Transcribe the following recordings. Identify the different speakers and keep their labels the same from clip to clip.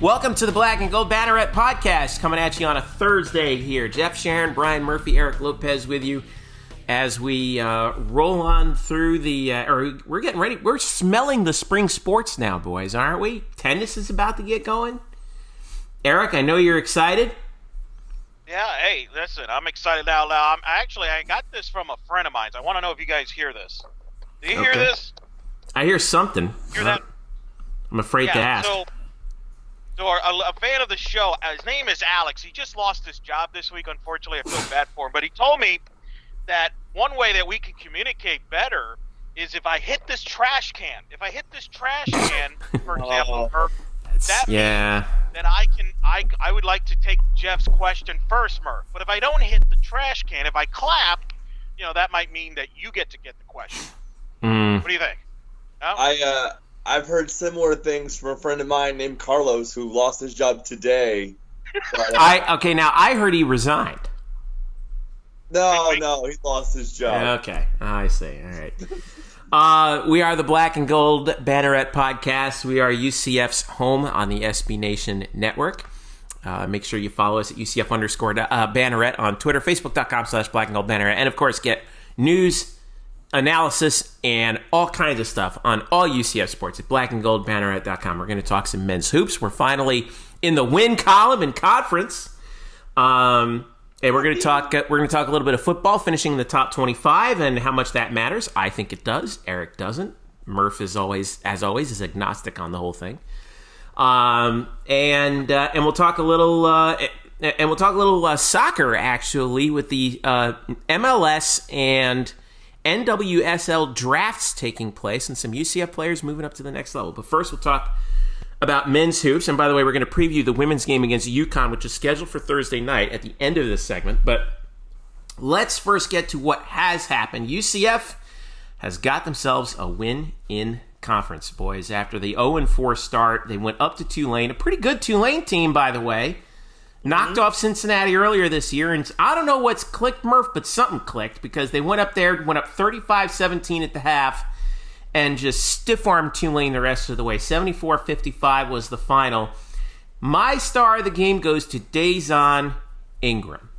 Speaker 1: Welcome to the Black and Gold Banneret podcast, coming at you on a Thursday here. Jeff Sharon, Brian Murphy, Eric Lopez with you as we uh, roll on through the. Uh, or we're getting ready. We're smelling the spring sports now, boys, aren't we? Tennis is about to get going. Eric, I know you're excited.
Speaker 2: Yeah, hey, listen, I'm excited out loud. I'm actually I got this from a friend of mine. I want to know if you guys hear this. Do you hear this?
Speaker 1: I hear something.
Speaker 2: Hear that?
Speaker 1: I'm afraid to ask.
Speaker 2: So, so our, a, a fan of the show, uh, his name is Alex. He just lost his job this week. Unfortunately, I feel bad for him. But he told me that one way that we can communicate better is if I hit this trash can. If I hit this trash can, for example, Murph, that
Speaker 1: yeah.
Speaker 2: then I can I I would like to take Jeff's question first, Murph. But if I don't hit the trash can, if I clap, you know that might mean that you get to get the question.
Speaker 1: Mm.
Speaker 2: What do you think? No?
Speaker 3: I uh, I've heard similar things from a friend of mine named Carlos who lost his job today. But,
Speaker 1: I okay. Now I heard he resigned.
Speaker 3: no, no, he lost his job.
Speaker 1: Okay, I see. All right. Uh, we are the Black and Gold Banneret Podcast. We are UCF's home on the SB Nation Network. Uh, make sure you follow us at UCF underscore uh, Banneret on Twitter, Facebook.com slash Black and Gold Banneret, and of course get news, analysis, and all kinds of stuff on all UCF sports at blackandgoldbanneret.com. We're going to talk some men's hoops. We're finally in the win column in conference. Um, and we're going to talk. uh, We're going to talk a little bit of football, finishing in the top twenty-five, and how much that matters. I think it does. Eric doesn't. Murph is always, as always, is agnostic on the whole thing. Um, and uh, and we'll talk a little. Uh, and we'll talk a little uh, soccer actually with the uh, MLS and NWSL drafts taking place and some UCF players moving up to the next level. But first, we'll talk about men's hoops. And by the way, we're going to preview the women's game against UConn, which is scheduled for Thursday night at the end of this segment. But let's first get to what has happened. UCF has got themselves a win in conference, boys. After the 0 4 start, they went up to Tulane, a pretty good Tulane team, by the way. Knocked mm-hmm. off Cincinnati earlier this year, and I don't know what's clicked, Murph, but something clicked because they went up there, went up 35 17 at the half, and just stiff armed Tulane the rest of the way. 74 55 was the final. My star of the game goes to Dazon Ingram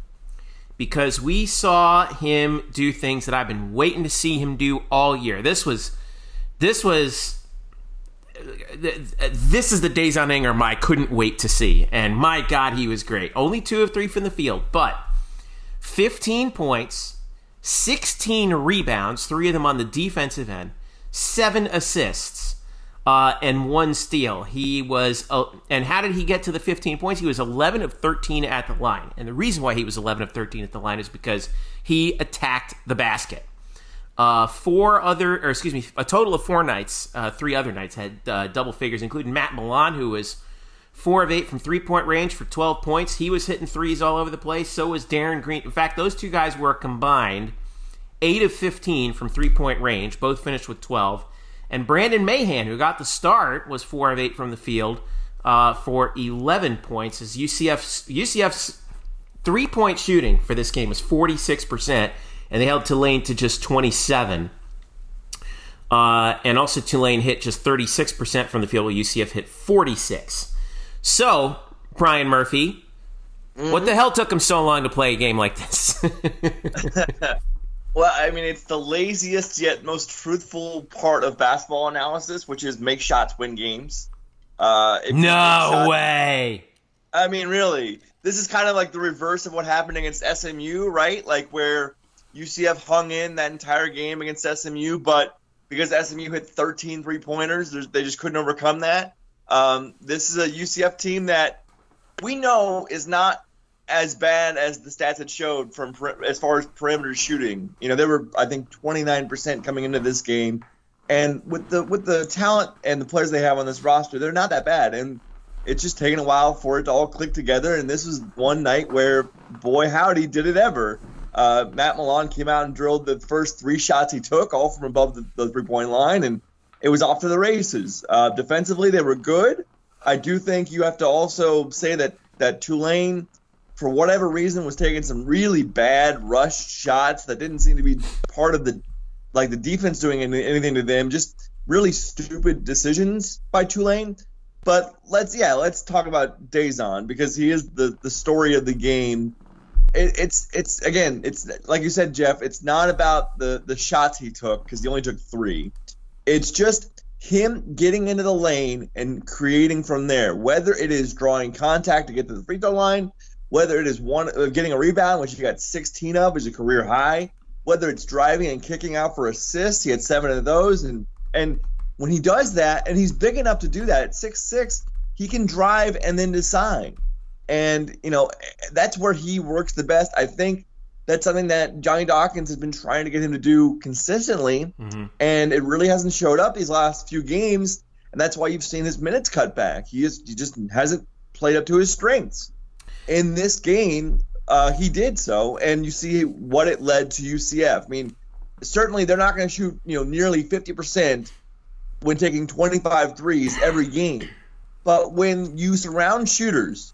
Speaker 1: because we saw him do things that I've been waiting to see him do all year. This was, this was, this is the Dazon Ingram I couldn't wait to see, and my God, he was great. Only two of three from the field, but 15 points, 16 rebounds, three of them on the defensive end, seven assists. Uh, and one steal. He was, uh, and how did he get to the 15 points? He was 11 of 13 at the line. And the reason why he was 11 of 13 at the line is because he attacked the basket. Uh, four other, or excuse me, a total of four nights, uh, three other nights had uh, double figures, including Matt Milon, who was four of eight from three point range for 12 points. He was hitting threes all over the place. So was Darin Green. In fact, those two guys were combined eight of 15 from three point range, both finished with 12. And Brandon Mahan, who got the start, was four of eight from the field uh, for 11 points. As UCF's UCF's three point shooting for this game was 46 percent, and they held Tulane to just 27. Uh, and also Tulane hit just 36 percent from the field, while UCF hit 46. So Brian Murphy, what the hell took him so long to play a game like this?
Speaker 3: Well, I mean, it's the laziest yet most truthful part of basketball analysis, which is make shots, win games. Uh, if you make
Speaker 1: no
Speaker 3: shots-
Speaker 1: way.
Speaker 3: I mean, really, this is kind of like the reverse of what happened against SMU, right? Like where UCF hung in that entire game against SMU, but because SMU hit 13 three pointers, they just couldn't overcome that. Um, this is a UCF team that we know is not as bad as the stats had showed from as far as perimeter shooting. You know, they were I think 29% coming into this game, and with the with the talent and the players they have on this roster, they're not that bad. And it's just taken a while for it to all click together. And this was one night where, boy, howdy, did it ever. Uh, Matt Milon came out and drilled the first three shots he took, all from above the, the three point line, and it was off to the races. Uh, defensively, they were good. I do think you have to also say that that Tulane, for whatever reason, was taking some really bad rush shots that didn't seem to be part of the like the defense doing any, anything to them. Just really stupid decisions by Tulane. But let's yeah, let's talk about Dazon because he is the the story of the game. It, it's it's again, it's like you said, Jeff. It's not about the the shots he took because he only took three. It's just him getting into the lane and creating from there. Whether it is drawing contact to get to the free throw line, whether it is one uh, getting a rebound, which he got 16 of, is a career high. Whether it's driving and kicking out for assists, he had seven of those, and and when he does that, and he's big enough to do that at six six, he can drive and then decide. And you know that's where he works the best. I think that's something that Johnny Dawkins has been trying to get him to do consistently, mm-hmm. and it really hasn't showed up these last few games. And that's why you've seen his minutes cut back. He is he just hasn't played up to his strengths. In this game, uh, he did so, and you see what it led to UCF. I mean, certainly they're not going to shoot you know nearly fifty percent when taking 25 threes every game. But when you surround shooters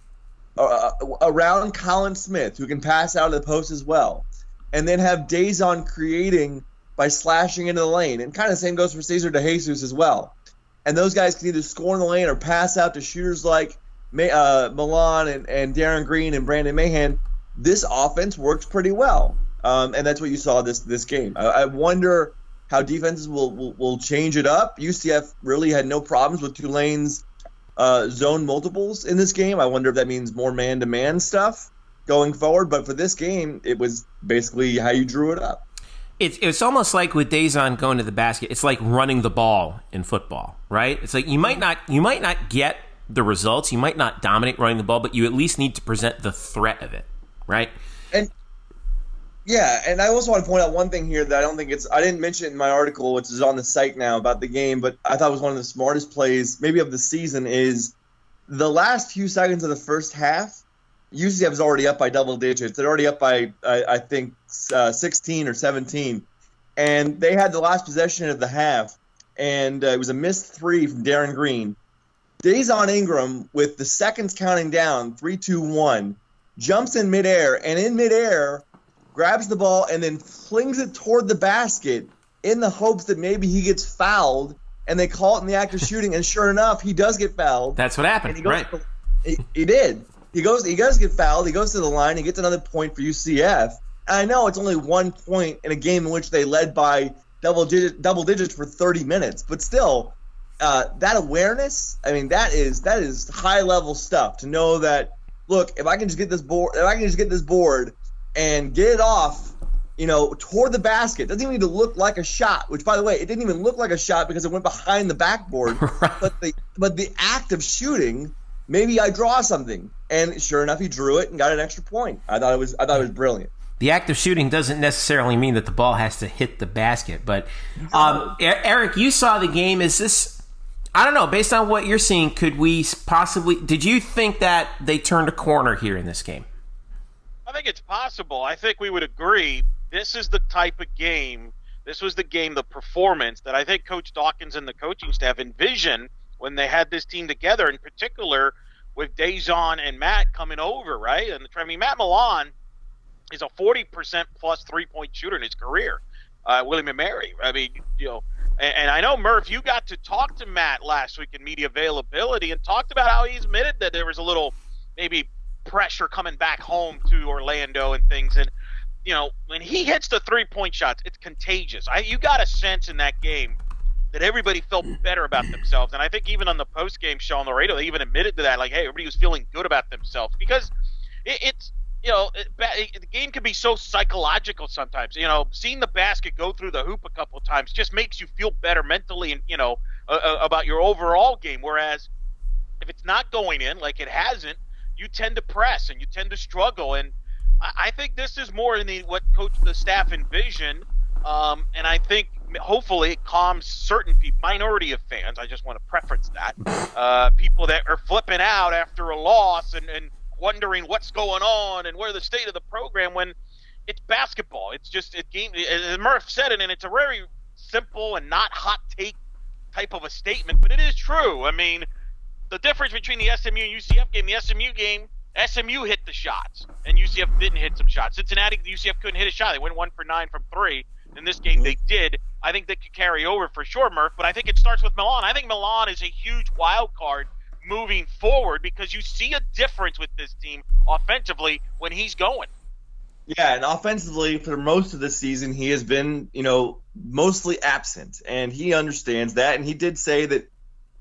Speaker 3: uh, around Collin Smith, who can pass out of the post as well, and then have Dazon creating by slashing into the lane, and kind of the same goes for Cesar DeJesus as well. And those guys can either score in the lane or pass out to shooters like uh, Milon and, and Darin Green and Brandon Mahan. This offense works pretty well, um, and that's what you saw this this game. I, I wonder how defenses will, will, will change it up. UCF really had no problems with Tulane's uh, zone multiples in this game. I wonder if that means more man to man stuff going forward. But for this game, it was basically how you drew it up.
Speaker 1: It's, it's almost like with Dazon going to the basket. It's like running the ball in football, right? It's like you might not you might not get the results. You might not dominate running the ball, but you at least need to present the threat of it, right?
Speaker 3: And yeah, and I also want to point out one thing here that I don't think it's I didn't mention in my article, which is on the site now about the game, but I thought was one of the smartest plays maybe of the season is the last few seconds of the first half. UCF is already up by double digits. They're already up by I, I think uh, 16 or 17, and they had the last possession of the half, and uh, it was a missed three from Darin Green. Dazon Ingram with the seconds counting down, three, two, one, jumps in midair, and in midair grabs the ball, and then flings it toward the basket in the hopes that maybe he gets fouled. And they call it in the act of shooting, and sure enough, he does get fouled.
Speaker 1: That's what happened, he right?
Speaker 3: he, he did. He goes. He does get fouled. He goes to the line. He gets another point for UCF. And I know it's only one point in a game in which they led by double digit, double digits for 30 minutes, but still, uh, that awareness. I mean, that is that is high level stuff to know that. Look, if I can just get this board, if I can just get this board, and get it off, you know, toward the basket. Doesn't even need to look like a shot. Which, by the way, it didn't even look like a shot because it went behind the backboard. but the but the act of shooting, maybe I draw something. And sure enough, he drew it and got an extra point. I thought it was I thought it was brilliant.
Speaker 1: The act of shooting doesn't necessarily mean that the ball has to hit the basket. But um, Eric, you saw the game. Is this? I don't know. Based on what you're seeing, could we possibly? Did you think that they turned a corner here in this game?
Speaker 2: I think it's possible. I think we would agree this is the type of game, this was the game, the performance that I think Coach Dawkins and the coaching staff envisioned when they had this team together, in particular with Dazon and Matt coming over, right? And I mean, Matt Milon is a 40% plus three point shooter in his career. Uh, William and Mary. I mean, you know, and, and, I know Murph, you got to talk to Matt last week in media availability and talked about how he's admitted that there was a little maybe pressure coming back home to Orlando and things. And you know, when he hits the three point shots, it's contagious. I you got a sense in that game that everybody felt better about themselves. And I think even on the post game show on the radio, they even admitted to that, like, hey, everybody was feeling good about themselves because it, it's you know, it, it, the game can be so psychological sometimes. You know, seeing the basket go through the hoop a couple of times just makes you feel better mentally and you know uh, uh about your overall game. Whereas if it's not going in, like it hasn't, you tend to press and you tend to struggle. And I, I think this is more in the what coach the staff envisioned. Um, and I think hopefully it calms certain people, minority of fans. I just want to preference that uh, people that are flipping out after a loss and, and wondering what's going on and where the state of the program when it's basketball. It's just a game. As Murph said it, and it's a very simple and not hot take type of a statement, but it is true. I mean, the difference between the SMU and UCF game, the SMU game, SMU hit the shots, and UCF didn't hit some shots. Cincinnati, UCF couldn't hit a shot. They went one for nine from three. In this game, they did. I think they could carry over for sure, Murph. But I think it starts with Milon. I think Milon is a huge wild card moving forward because you see a difference with this team offensively when he's going.
Speaker 3: Yeah, and offensively, for most of the season, he has been, you know, mostly absent, and he understands that. And he did say that,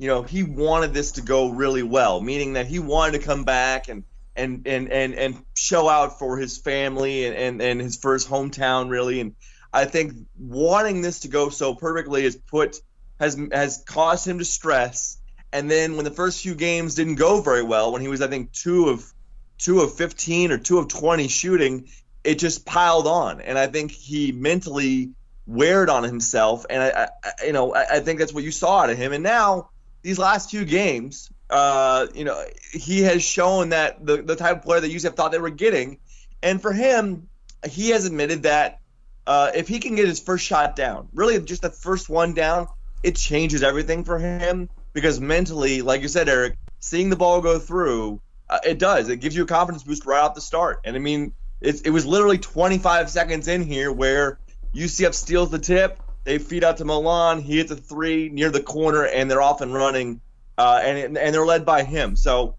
Speaker 3: you know, he wanted this to go really well, meaning that he wanted to come back and and and and and show out for his family and and, and his first hometown, really. And I think wanting this to go so perfectly has put has has caused him to stress. And then when the first few games didn't go very well, when he was I think two of two of 15 or two of 20 shooting, it just piled on, and I think he mentally weared on himself, and I, I you know, I, I, think that's what you saw out of him. And now these last few games, uh, you know, he has shown that the the type of player that UCF thought they were getting, and for him, he has admitted that uh, if he can get his first shot down, really just the first one down, it changes everything for him because mentally, like you said, Eric, seeing the ball go through, uh, it does. It gives you a confidence boost right off the start, and I mean it, it was literally 25 seconds in here where UCF steals the tip. They feed out to Milon. He hits a three near the corner, and they're off and running, uh, and and they're led by him. So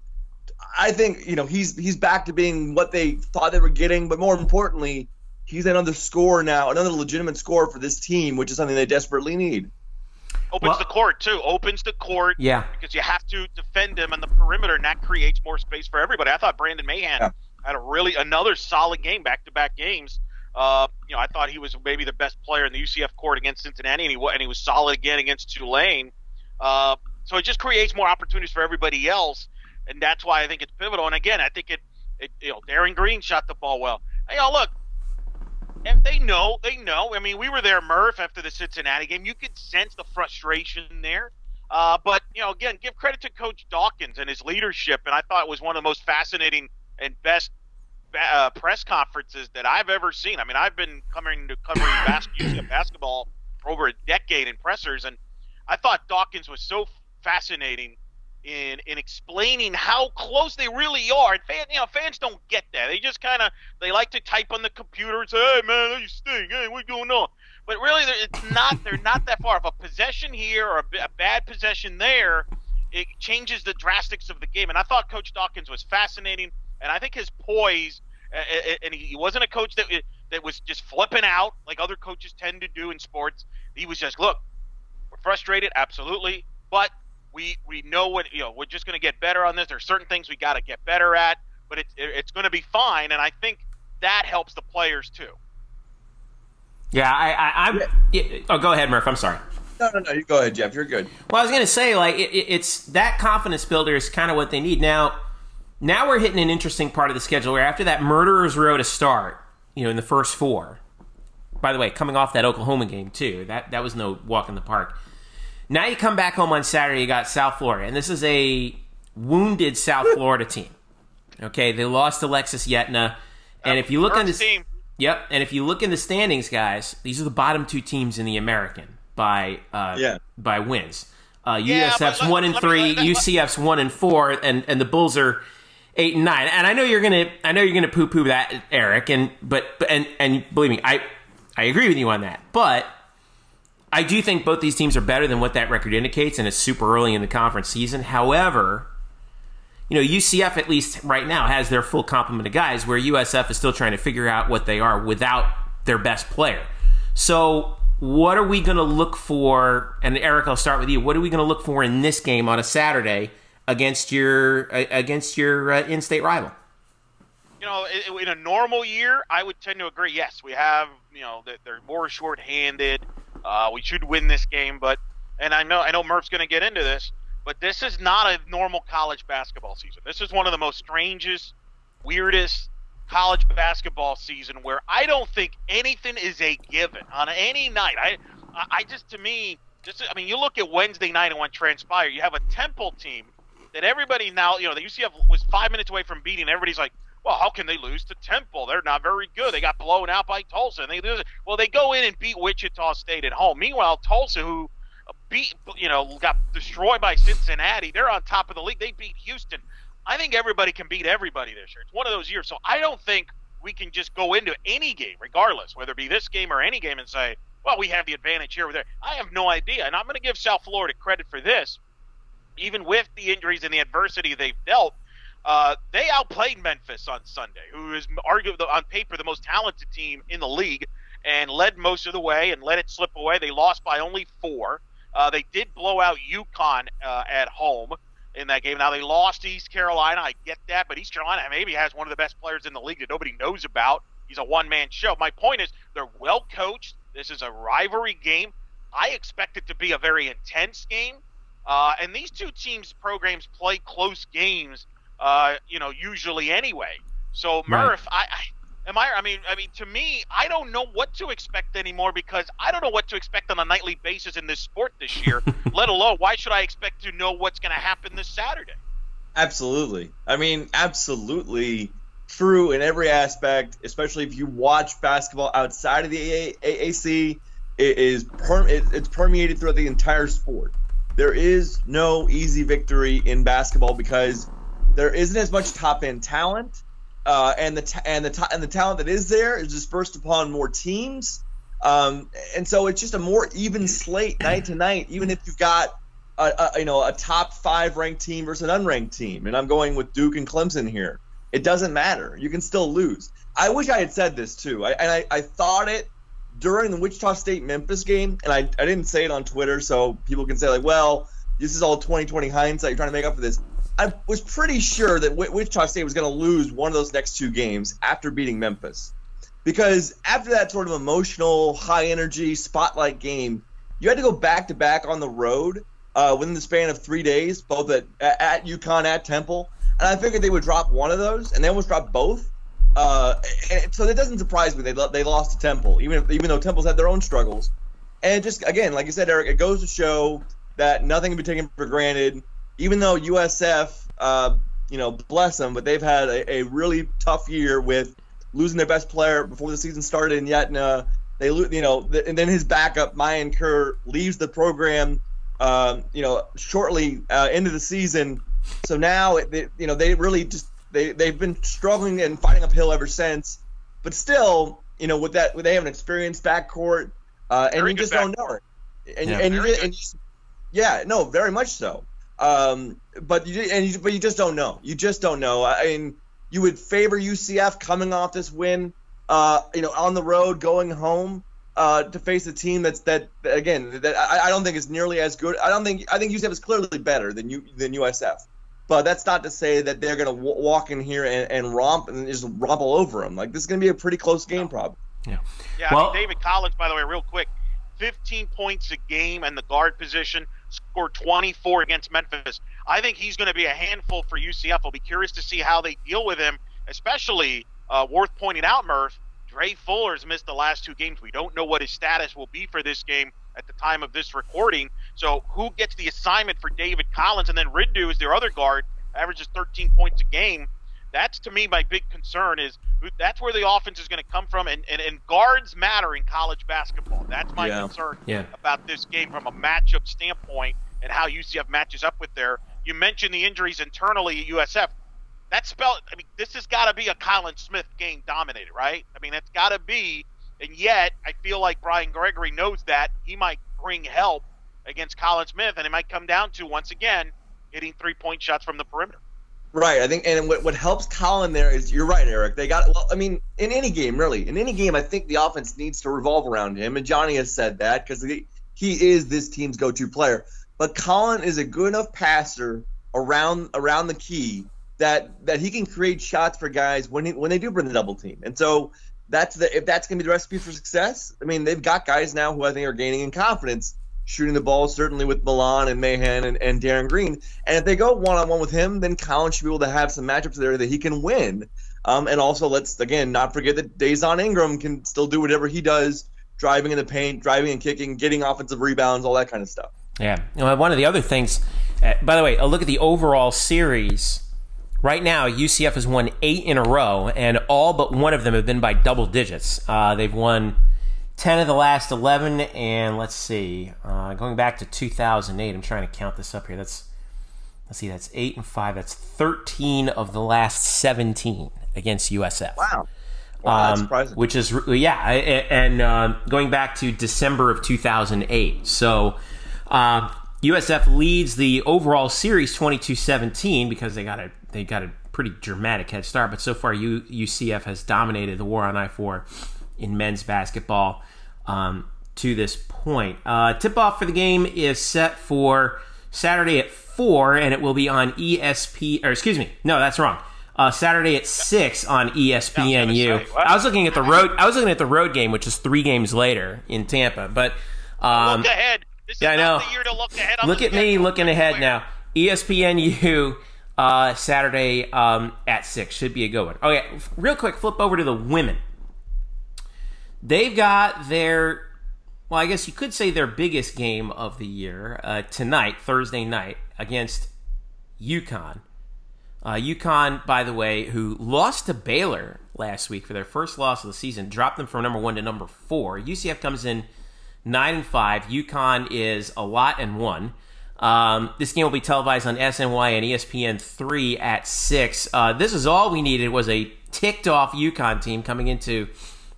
Speaker 3: I think you know he's he's back to being what they thought they were getting, but more importantly, he's another score now, another legitimate score for this team, which is something they desperately need.
Speaker 2: Opens well, the court too. Opens the court.
Speaker 1: Yeah.
Speaker 2: Because you have to defend him on the perimeter, and that creates more space for everybody. I thought Brandon Mahan yeah had a really another solid game, back to back games. Uh, you know, I thought he was maybe the best player in the UCF court against Cincinnati, and he, and he was solid again against Tulane. Uh, so it just creates more opportunities for everybody else, and that's why I think it's pivotal. And again, I think it, it you know, Darin Green shot the ball well. Hey, you look, and they know, they know. I mean, we were there, Murph, after the Cincinnati game. You could sense the frustration there. Uh, but you know, again, give credit to Coach Dawkins and his leadership, and I thought it was one of the most fascinating and best uh, press conferences that I've ever seen. I mean, I've been coming to covering basketball, basketball for over a decade in pressers, and I thought Dawkins was so fascinating in in explaining how close they really are. And fan, you know, fans don't get that. They just kind of they like to type on the computer and say, "Hey, man, you stink. Hey, what going on?" But really, it's not. They're not that far. If a possession here or a, a bad possession there, it changes the drastics of the game. And I thought Coach Dawkins was fascinating and I think his poise, and he wasn't a coach that that was just flipping out like other coaches tend to do in sports. He was just, look, we're frustrated, absolutely, but we we know what you know. We're just going to get better on this. There's certain things we got to get better at, but it's it's going to be fine. And I think that helps the players too.
Speaker 1: Yeah, I, I, am yeah. Oh, go ahead, Murph. I'm sorry.
Speaker 3: No, no, no. You go ahead, Jeff. You're good.
Speaker 1: Well, I was going to say, like, it, it's that confidence builder is kind of what they need now now we're hitting an interesting part of the schedule where after that murderer's row to start, you know, in the first four. By the way, coming off that Oklahoma game too, that that was no walk in the park. Now you come back home on Saturday, you got South Florida, and this is a wounded South Florida team. Okay, they lost to Alexis Yetna, and if you look on this team, yep, and if you look in the standings, guys, these are the bottom two teams in the American by uh, yeah. by wins. Uh, USF's yeah, one and three, me, UCF's one and four, and and the Bulls are eight and nine. And I know you're gonna I know you're gonna poo poo that, Eric, and but and and believe me, I I agree with you on that. But I do think both these teams are better than what that record indicates, and it's super early in the conference season. However, you know, UCF at least right now has their full complement of guys, where USF is still trying to figure out what they are without their best player. So, what are we going to look for? And Eric, I'll start with you. What are we going to look for in this game on a Saturday against your against your uh, in-state rival?
Speaker 2: You know, in a normal year, I would tend to agree. Yes, we have you know they're more short-handed. Uh, we should win this game, but and I know I know Murph's going to get into this, but this is not a normal college basketball season. This is one of the most strangest, weirdest college basketball season where I don't think anything is a given on any night. I I just to me just I mean you look at Wednesday night and what transpired. You have a Temple team that everybody now, you know, the UCF was five minutes away from beating. Everybody's like, well, how can they lose to Temple? They're not very good. They got blown out by Tulsa. And they lose. Well, they go in and beat Wichita State at home. Meanwhile, Tulsa, who beat, you know, got destroyed by Cincinnati, they're on top of the league. They beat Houston. I think everybody can beat everybody this year. It's one of those years. So I don't think we can just go into any game, regardless, whether it be this game or any game, and say, well, we have the advantage here or there. I have no idea. And I'm going to give South Florida credit for this even with the injuries and the adversity they've dealt, uh, they outplayed Memphis on Sunday, who is arguably on paper the most talented team in the league, and led most of the way and let it slip away. They lost by only four. Uh, they did blow out UConn uh, at home in that game. Now they lost to East Carolina. I get that, but East Carolina maybe has one of the best players in the league that nobody knows about. He's a one-man show. My point is they're well coached. This is a rivalry game. I expect it to be a very intense game. Uh, and these two teams' programs play close games, uh, you know, usually anyway. So Murph, right. I, I am I. I mean, I mean, to me, I don't know what to expect anymore because I don't know what to expect on a nightly basis in this sport this year. let alone, why should I expect to know what's going to happen this Saturday?
Speaker 3: Absolutely. I mean, absolutely true in every aspect, especially if you watch basketball outside of the AAC. It is per, it, it's permeated throughout the entire sport. There is no easy victory in basketball because there isn't as much top end talent, uh, and the ta- and the ta- and the talent that is there is dispersed upon more teams, um, and so it's just a more even slate night to night. Even if you've got a, a, you know a top five ranked team versus an unranked team, and I'm going with Duke and Clemson here. It doesn't matter. You can still lose. I wish I had said this too. I, and I, I thought it during the Wichita State Memphis game, and I, I didn't say it on Twitter, so people can say like, well, this is all 2020 hindsight. You're trying to make up for this. I was pretty sure that Wichita State was going to lose one of those next two games after beating Memphis, because after that sort of emotional, high energy spotlight game, you had to go back to back on the road uh, within the span of three days, both at at UConn at Temple and I figured they would drop one of those, and they almost dropped both. Uh, so that doesn't surprise me. They they lost to Temple, even if, even though Temple's had their own struggles. And just again, like you said, Eric, it goes to show that nothing can be taken for granted. Even though USF, uh, you know, bless them, but they've had a, a, really tough year with losing their best player before the season started, and yet uh, they you know, and then his backup Mayan Kiir leaves the program, um, you know, shortly uh, into the season so now, it, you know, they really just they they've been struggling and fighting uphill ever since. But still, you know, with that, they have an experienced backcourt, uh, and you just don't know it. And, yeah, and, you, and you, yeah, no, very much so. Um, but you and you, but you just don't know. You just don't know. I mean, you would favor UCF coming off this win, uh, you know, on the road, going home. Uh, to face a team that's that again that I, I, don't think is nearly as good. I don't think I think UCF is clearly better than you than USF. But that's not to say that they're going to w- walk in here and, and, romp and just romp all over them. Like this is going to be a pretty close game, probably.
Speaker 1: Yeah.
Speaker 2: Yeah. Well, I mean, David Collins, by the way, real quick, 15 points a game and the guard position, scored 24 against Memphis. I think he's going to be a handful for UCF. I'll be curious to see how they deal with him, especially uh, worth pointing out, Murph. Dre Fuller's missed the last two games. We don't know what his status will be for this game at the time of this recording. So who gets the assignment for David Collins? And then Rindu is their other guard, averages 13 points a game. That's to me my big concern is that's where the offense is going to come from, and, and, and guards matter in college basketball. That's my yeah. concern
Speaker 1: yeah.
Speaker 2: about this game from a matchup standpoint and how UCF matches up with their. You mentioned the injuries internally at USF. That spell. I mean, this has got to be a Collin Smith game dominated, right? I mean, that's got to be. And yet, I feel like Brian Gregory knows that he might bring help against Collin Smith, and it might come down to once again hitting three point shots from the perimeter.
Speaker 3: Right. I think, and what, what helps Collin there is you're right, Eric. They got well. I mean, in any game, really, in any game, I think the offense needs to revolve around him, and Johnny has said that because he, he is this team's go-to player. But Collin is a good enough passer around around the key that that he can create shots for guys when he, when they do bring the double team. And so that's the if that's going to be the recipe for success. I mean, they've got guys now who I think are gaining in confidence shooting the ball, certainly with Milon and Mahan and, and Darin Green. And if they go one on one with him, then Collin should be able to have some matchups there that he can win. Um, and also, let's again not forget that Dazon Ingram can still do whatever he does, driving in the paint, driving and kicking, getting offensive rebounds, all that kind of stuff.
Speaker 1: Yeah. Know, one of the other things, uh, by the way, a look at the overall series. Right now, UCF has won eight in a row, and all but one of them have been by double digits. Uh, they've won 10 of the last 11 and let's see uh, going back to 2008 i'm trying to count this up here that's let's see that's 8 and 5 that's 13 of the last 17 against usf
Speaker 3: wow Wow, um,
Speaker 1: which is yeah, and uh, going back to December of 2008. So, uh, USF leads the overall series 22-17 because they got a they got a pretty dramatic head start. But so far, U, UCF has dominated the war on I four in men's basketball um, to this point. Uh, tip off for the game is set for Saturday at four, and it will be on ESP. Or excuse me, no, that's wrong. Uh, Saturday at six on ESPNU. I, I was looking at the road. I was looking at the road game, which is three games later in Tampa. But um,
Speaker 2: look ahead. This
Speaker 1: yeah, I know.
Speaker 2: look ahead.
Speaker 1: look at me looking ahead now. ESPNU uh, Saturday um, at six should be a good one. Okay, real quick, flip over to the women. They've got their well, I guess you could say their biggest game of the year uh, tonight, Thursday night, against UConn. Uh, UConn, by the way, who lost to Baylor last week for their first loss of the season, dropped them from number one to number four. UCF comes in nine and five. UConn is a lot and one. Um, this game will be televised on SNY and ESPN three at six. Uh, this is all we needed was a ticked off UConn team coming into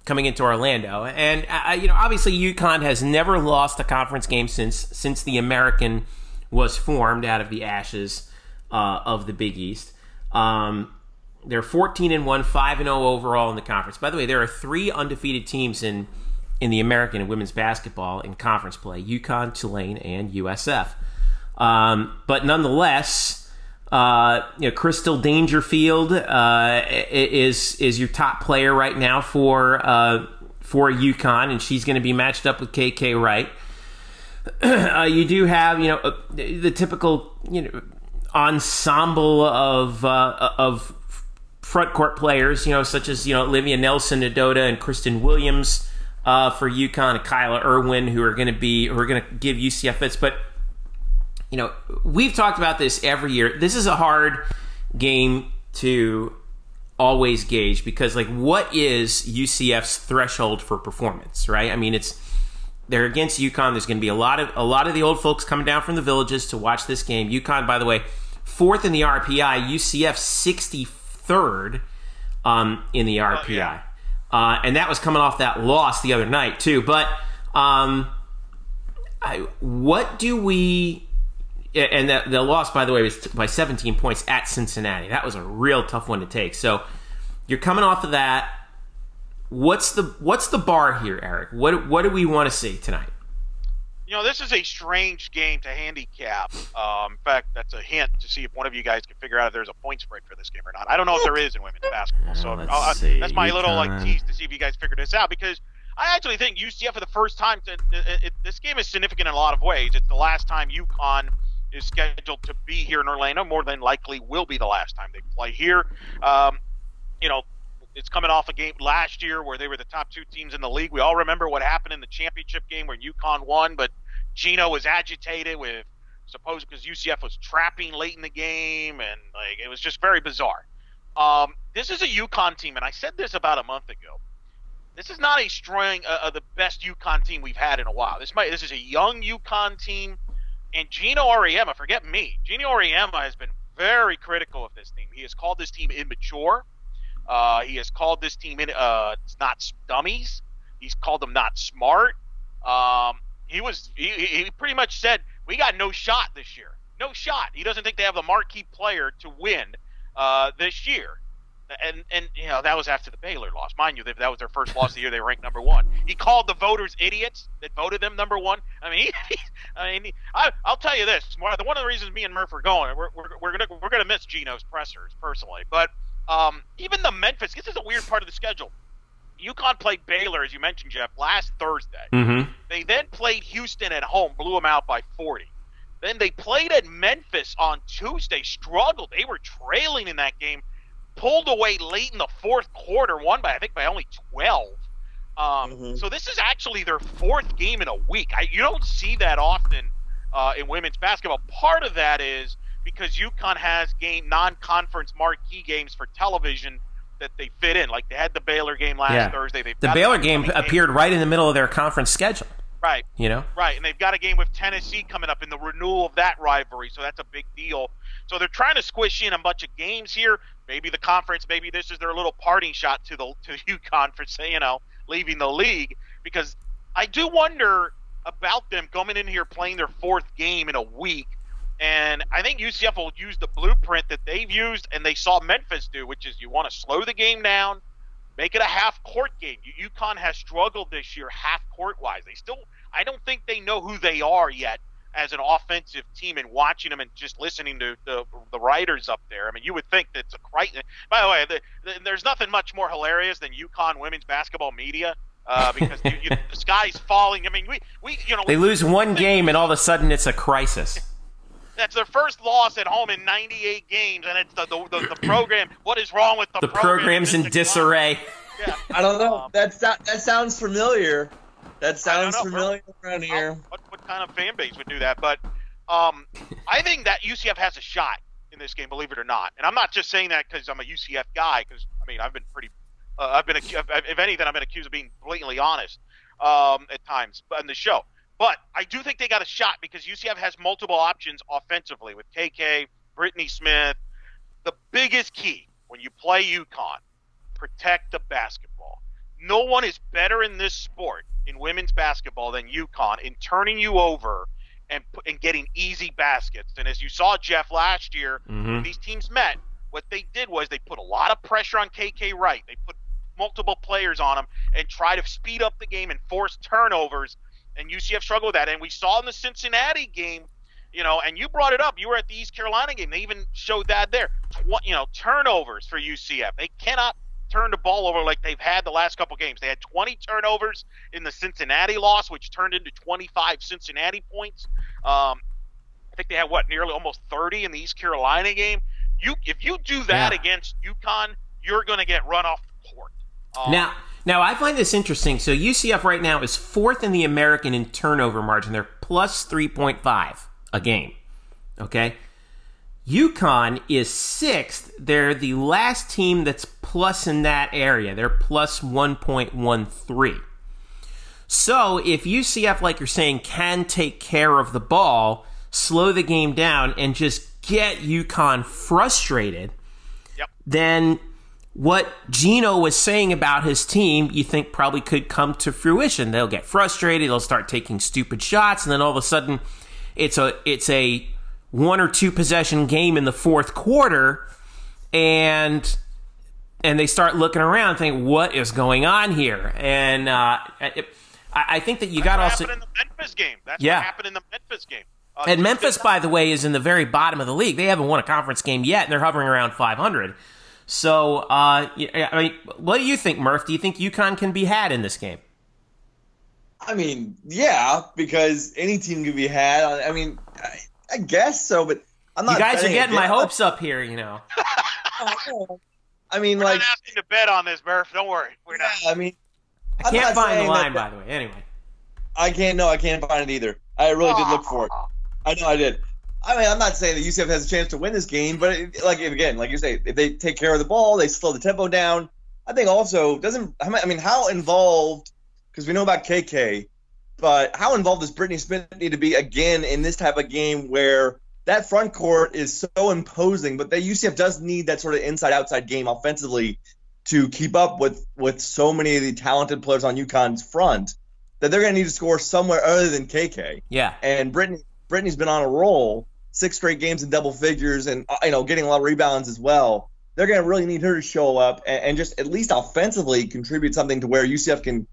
Speaker 1: coming into Orlando. And uh, uh you know, obviously, UConn has never lost a conference game since since the American was formed out of the ashes uh, of the Big East. Um, they're 14 and 1, 5 and 0 overall in the conference. By the way, there are three undefeated teams in in the American and women's basketball in conference play: UConn, Tulane, and USF. Um, but nonetheless, uh, you know, Crystal Dangerfield uh, is is your top player right now for uh, for UConn, and she's going to be matched up with KK Wright. Uh, you do have you know uh, the typical you know ensemble of of front court players, you know, such as you know Olivia Nelson-Ododa, and Christyn Williams for UConn, and Kyla Irwin, who are going to be who are going to give UCF fits, but you know, we've talked about this every year. This is a hard game to always gauge because like what is UCF's threshold for performance, right? I mean, it's they're against UConn. There's going to be a lot of a lot of the old folks coming down from the villages to watch this game. UConn, by the way, fourth in the RPI. UCF sixty third um, in the RPI, oh, yeah. uh, and that was coming off that loss the other night too. But um, I, what do we and that the loss, by the way, was by 17 points at Cincinnati. That was a real tough one to take. So you're coming off of that. What's the what's the bar here, Eric? What what do we want to see tonight?
Speaker 2: You know, this is a strange game to handicap. Um, in fact, that's a hint to see if one of you guys can figure out if there's a point spread for this game or not. I don't know if there is in women's basketball. So uh, that's my little like tease to see if you guys figure this out because I actually think UCF for the first time. To, it, it, this game is significant in a lot of ways. It's the last time UConn is scheduled to be here in Orlando. More than likely, will be the last time they play here. Um, you know, it's coming off a game last year where they were the top two teams in the league. We all remember what happened in the championship game where UConn won, but Geno was agitated with suppose because UCF was trapping late in the game, and like it was just very bizarre. Um, this is a UConn team, and I said this about a month ago. This is not a strong, uh, uh, the best UConn team we've had in a while. This might, this is a young UConn team and Geno Auriemma, forget me, Geno Auriemma has been very critical of this team. He has called this team immature. Uh, he has called this team in, uh, not dummies. He's called them not smart. Um, he was he, he pretty much said we got no shot this year. No shot. He doesn't think they have the marquee player to win uh, this year and and you know that was after the Baylor loss, mind you. That was their first loss of the year. They ranked number one. He called the voters idiots that voted them number one. I mean, he, I mean, he, I, will tell you this: one of the reasons me and Murph are going, we're, we're, we're gonna we're gonna miss Geno's pressers personally, but um, even the Memphis. This is a weird part of the schedule. UConn played Baylor, as you mentioned, Jeff, last Thursday.
Speaker 1: Mm-hmm.
Speaker 2: They then played Houston at home, blew them out by 40. Then they played at Memphis on Tuesday, struggled. They were trailing in that game pulled away late in the fourth quarter, won by I think by only twelve. Um, mm-hmm. So this is actually their fourth game in a week. I, you don't see that often uh, in women's basketball. Part of that is because UConn has game non-conference marquee games for television that they fit in. Like they had the Baylor game last yeah. Thursday. They've
Speaker 1: the Baylor game appeared right in the middle of their conference schedule.
Speaker 2: Right.
Speaker 1: You know.
Speaker 2: Right, and they've got a game with Tennessee coming up in the renewal of that rivalry, so that's a big deal. So they're trying to squish in a bunch of games here. Maybe the conference, maybe this is their little parting shot to the to UConn for you know, leaving the league because I do wonder about them coming in here playing their fourth game in a week. And I think UCF will use the blueprint that they've used and they saw Memphis do, which is you want to slow the game down, make it a half court game. UConn has struggled this year half court wise. They still, I don't think they know who they are yet as an offensive team and watching them and just listening to the, the writers up there. I mean, you would think that's it's a crisis. By the way, the, the, there's nothing much more hilarious than UConn women's basketball media. Uh, because you, you, the sky's falling. I mean, we, we you know
Speaker 1: they lose one game and all of a sudden it's a crisis.
Speaker 2: That's their first loss at home in 98 games, and it's the the, the, the program. What is wrong with the,
Speaker 1: the program? program's in disarray?
Speaker 3: Yeah. I don't know. Um, that that sounds familiar. That sounds familiar around here.
Speaker 2: What, what kind of fan base would do that? But um, I think that UCF has a shot in this game, believe it or not. And I'm not just saying that because I'm a UCF guy. Because I mean, I've been pretty. Uh, I've been, if anything, I've been accused of being blatantly honest um, at times in the show. But I do think they got a shot because UCF has multiple options offensively with KK, Brittany Smith. The biggest key when you play UConn, protect the basketball. No one is better in this sport in women's basketball than UConn in turning you over and and getting easy baskets. And as you saw, Jeff last year, mm-hmm. when these teams met, what they did was they put a lot of pressure on KK Wright. They put multiple players on him and try to speed up the game and force turnovers and UCF struggled with that. And we saw in the Cincinnati game, you know, and you brought it up. You were at the East Carolina game. They even showed that there. Tw- you know, turnovers for UCF. They cannot turn the ball over like they've had the last couple games. They had 20 turnovers in the Cincinnati loss, which turned into 25 Cincinnati points. Um, I think they had what nearly almost 30 in the East Carolina game. You, if you do that yeah. against UConn, you're going to get run off the court.
Speaker 1: Um, now now, I find this interesting. So, UCF right now is fourth in the American in turnover margin. They're plus 3.5 a game. Okay? UConn is sixth. They're the last team that's plus in that area. They're plus 1.13. So, if UCF, like you're saying, can take care of the ball, slow the game down, and just get UConn frustrated,
Speaker 2: yep.
Speaker 1: then what Geno was saying about his team, you think probably could come to fruition. They'll get frustrated, they'll start taking stupid shots, and then all of a sudden it's a it's a one or two possession game in the fourth quarter, and and they start looking around, thinking, "What is going on here?" And uh, it, I, think that you got also
Speaker 2: in the Memphis game. That's yeah. what happened in the Memphis game.
Speaker 1: Uh, and Memphis, by the way, is in the very bottom of the league. They haven't won a conference game yet, and they're hovering around 500. So, uh, I mean, what do you think, Murph? Do you think UConn can be had in this game?
Speaker 3: I mean, yeah, because any team can be had. I mean, I, I guess so, but I'm not.
Speaker 1: You guys are getting my hopes up here, you know.
Speaker 3: I mean,
Speaker 2: We're
Speaker 3: like
Speaker 2: not asking to bet on this, Murph. Don't worry, we're
Speaker 3: not.
Speaker 2: I
Speaker 3: mean,
Speaker 1: I can't find the line, that, by the way. Anyway,
Speaker 3: I can't. No, I can't find it either. I really did look for it. I know I did. I mean, I'm not saying that UCF has a chance to win this game, but it, like again, like you say, if they take care of the ball, they slow the tempo down. I think also doesn't. I mean, how involved? Because we know about KK, but how involved does Brittany Smith need to be again in this type of game where that front court is so imposing, but that UCF does need that sort of inside-outside game offensively to keep up with with so many of the talented players on UConn's front that they're going to need to score somewhere other than KK.
Speaker 1: Yeah,
Speaker 3: and Brittany Brittany's been on a roll six straight games in double figures and uh, you know getting a lot of rebounds as well. They're going to really need her to show up and, and, just at least offensively contribute something to where UCF can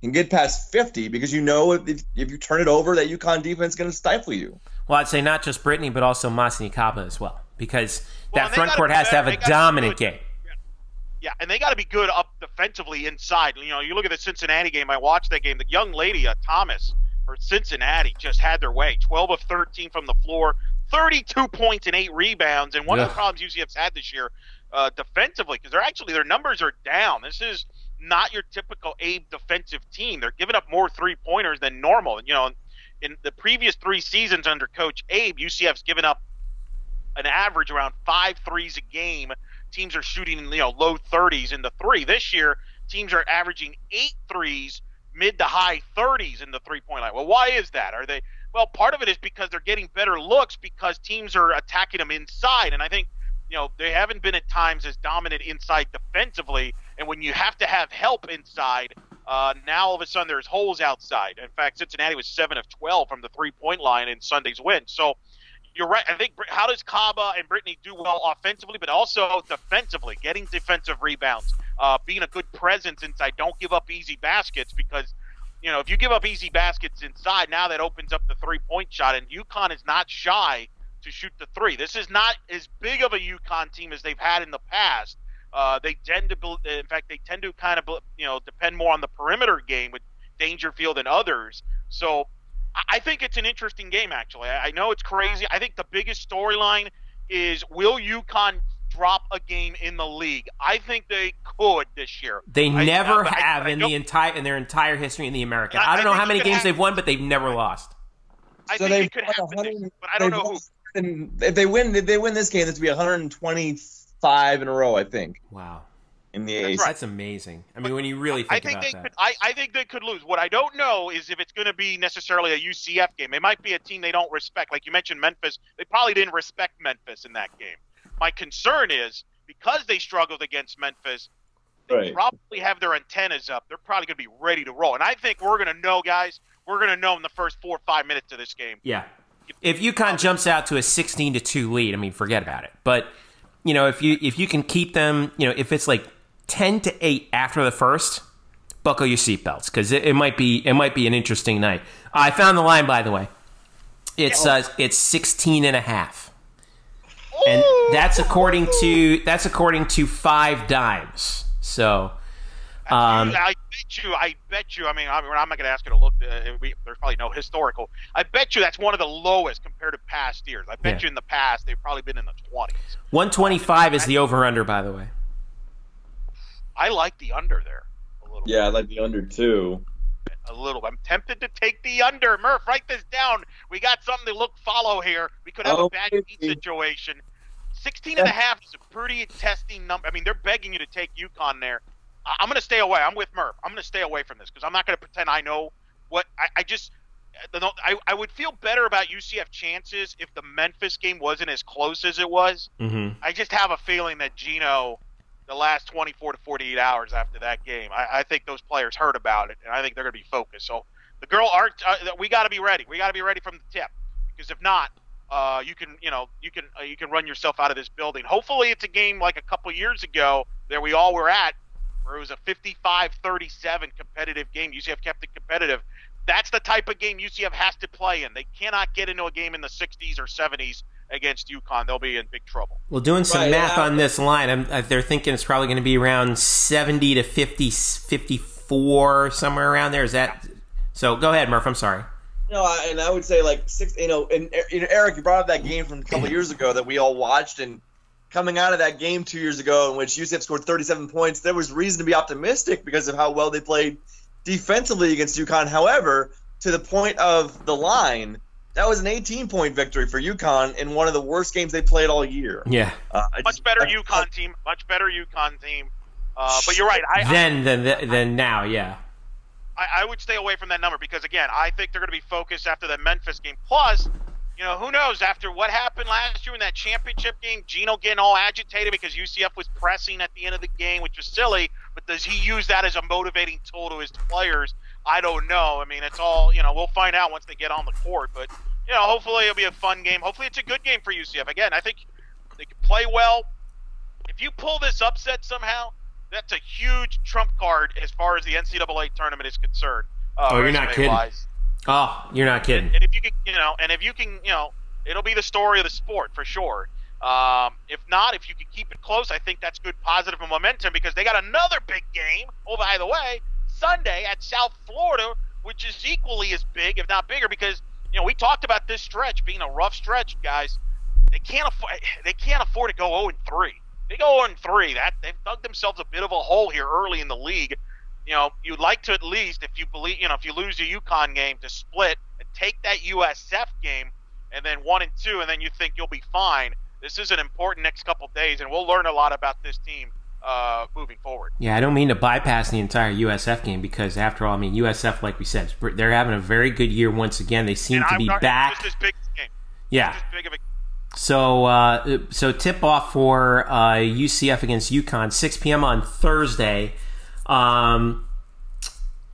Speaker 3: can get past 50 because you know if, if you turn it over that UConn defense is going to stifle you.
Speaker 1: Well, I'd say not just Brittany but also Masseny Kaba as well because well, that front court has to have a dominant game.
Speaker 2: Yeah, and they got to be good up defensively inside. You know, you look at the Cincinnati game. I watched that game. The young lady, uh, Thomas, for Cincinnati, just had their way. 12 of 13 from the floor, 32 points and eight rebounds. And one yeah. of the problems UCF's had this year uh, defensively, because they're actually their numbers are down. This is not your typical Abe defensive team. They're giving up more three pointers than normal. And You know, in the previous three seasons under Coach Abe, UCF's given up an average around five threes a game. Teams are shooting you know low 30s in the three. This year, teams are averaging eight threes, mid to high 30s in the three point line. Well, why is that? Are they well, part of it is because they're getting better looks because teams are attacking them inside, and I think you know they haven't been at times as dominant inside defensively. And when you have to have help inside, Uh, now all of a sudden there's holes outside. In fact, Cincinnati was seven of twelve from the three point line in Sunday's win. So you're right. I think how does Kaba and Brittany do well offensively, but also defensively, getting defensive rebounds, uh, being a good presence inside. Don't give up easy baskets because you know if you give up easy baskets inside, now that opens up the three point shot, and UConn is not shy to shoot the three. This is not as big of a UConn team as they've had in the past. Uh, they tend to, build, in fact, they tend to kind of, you know, depend more on the perimeter game with Dangerfield and others. So I think it's an interesting game, actually. I know it's crazy. I think the biggest storyline is will UConn drop a game in the league? I think they could this year.
Speaker 1: They
Speaker 2: I,
Speaker 1: never have
Speaker 2: I,
Speaker 1: in the entire in their entire history in the American. I, don't know how many games have, they've won, but they've never lost.
Speaker 2: I so think it could happen, but I don't know who.
Speaker 3: And if they win, if they win this game, it's be 120- five in a row, I think.
Speaker 1: Wow.
Speaker 3: In the
Speaker 1: That's, right. That's amazing. I mean, when you really think,
Speaker 2: I think
Speaker 1: about
Speaker 2: they
Speaker 1: that.
Speaker 2: Could, I, I think they could lose. What I don't know is if it's going to be necessarily a UCF game. It might be a team they don't respect. Like you mentioned, Memphis. They probably didn't respect Memphis in that game. My concern is because they struggled against Memphis, they
Speaker 3: right.
Speaker 2: probably have their antennas up. They're probably going to be ready to roll. And I think we're going to know, guys. We're going to know in the first four or five minutes of this game.
Speaker 1: Yeah. If UConn jumps out to a 16 to two lead, I mean, forget about it. But – you know, if you if you can keep them, you know, if it's like 10 to 8 after the first, buckle your seatbelts cuz it, it might be it might be an interesting night. I found the line by the way. It's uh, it's 16 and a half. And that's according to that's according to 5Dimes. So, um,
Speaker 2: I bet you. I bet you. I mean, I'm, I'm not going to ask you to look. Uh, we, there's probably no historical. I bet you that's one of the lowest compared to past years. I bet
Speaker 1: Yeah.
Speaker 2: you in the past they've probably been in the 20s.
Speaker 1: 125 is the over under by the way.
Speaker 2: I like the under there a little.
Speaker 3: Yeah, I like the under too.
Speaker 2: a little. I'm tempted to take the under. Murph, write this down. We got something to look follow here. We could have a bad
Speaker 3: Okay.
Speaker 2: beat situation. 16 and a half is a pretty testing number. I mean, they're begging you to take UConn there. I'm going to stay away. I'm with Murph. I'm going to stay away from this because I'm not going to pretend I know what I, I just. I, I would feel better about UCF chances if the Memphis game wasn't as close as it was.
Speaker 1: Mhm.
Speaker 2: I just have a feeling that Geno, the last 24 to 48 hours after that game, I, I think those players heard about it, and I think they're going to be focused. So the girl art, uh, we got to be ready. We got to be ready from the tip, because if not, uh, you can, you know, you can, uh, you can run yourself out of this building. Hopefully, it's a game like a couple years ago that we all were at, where it was a 55-37 competitive game. UCF kept it competitive. That's the type of game UCF has to play in. They cannot get into a game in the 60s or 70s against UConn. They'll be in big trouble.
Speaker 1: Well, doing some
Speaker 3: Right,
Speaker 1: math
Speaker 3: yeah.
Speaker 1: on this line, I'm, they're thinking it's probably going to be around 70 to 50, 54, somewhere around there. Is that so? Go ahead, Murph. I'm sorry.
Speaker 3: No, I- and I would say like six. You know, and you know, Eric, you brought up that game from a couple years ago that we all watched, and coming out of that game two years ago in which UCF scored 37 points, there was reason to be optimistic because of how well they played defensively against UConn. However, to the point of the line, that was an 18 point victory for UConn in one of the worst games they played all year.
Speaker 1: Yeah.
Speaker 3: Uh, I
Speaker 2: Much
Speaker 3: just-
Speaker 2: better
Speaker 3: I-
Speaker 2: UConn team. Much better UConn team. Uh, but you're right. I, I,
Speaker 1: Then, then, then now, yeah.
Speaker 2: I, I would stay away from that number because again, I think they're going to be focused after the Memphis game. Plus, you know, who knows after what happened last year in that championship game, Geno getting all agitated because UCF was pressing at the end of the game, which was silly. But does he use that as a motivating tool to his players? I don't know. I mean, it's all you know. We'll find out once they get on the court. But you know, hopefully it'll be a fun game. Hopefully it's a good game for UCF. Again, I think they can play well. If you pull this upset somehow, that's a huge trump card as far as the NCAA tournament is concerned. Uh,
Speaker 1: Oh, you're not kidding.
Speaker 2: resume-wise.
Speaker 1: Oh, you're not kidding.
Speaker 2: And if you can, you know, and if you can, you know, it'll be the story of the sport for sure. Um, if not, if you can keep it close, I think that's good positive momentum because they got another big game. Oh, by the way, Sunday at South Florida, which is equally as big, if not bigger, because you know we talked about this stretch being a rough stretch, guys. They can't afford. They can't afford to go 0 and 3. They go 0 and 3. That they've dug themselves a bit of a hole here early in the league. You know, you'd like to at least, if you believe, you know, if you lose your UConn game, to split and take that USF game, and then one and two, and then you think you'll be fine. This is an important next couple days, and we'll learn a lot about this team uh, moving forward.
Speaker 1: Yeah, I don't mean to bypass the entire USF game because, after all, I mean USF, like we said, they're having a very good year once again. They seem
Speaker 2: and
Speaker 1: to be back.
Speaker 2: Just as big a game.
Speaker 1: Yeah.
Speaker 2: Just as big of a
Speaker 1: So, uh, so tip off for uh, UCF against UConn, 6 p.m. on Thursday. Um,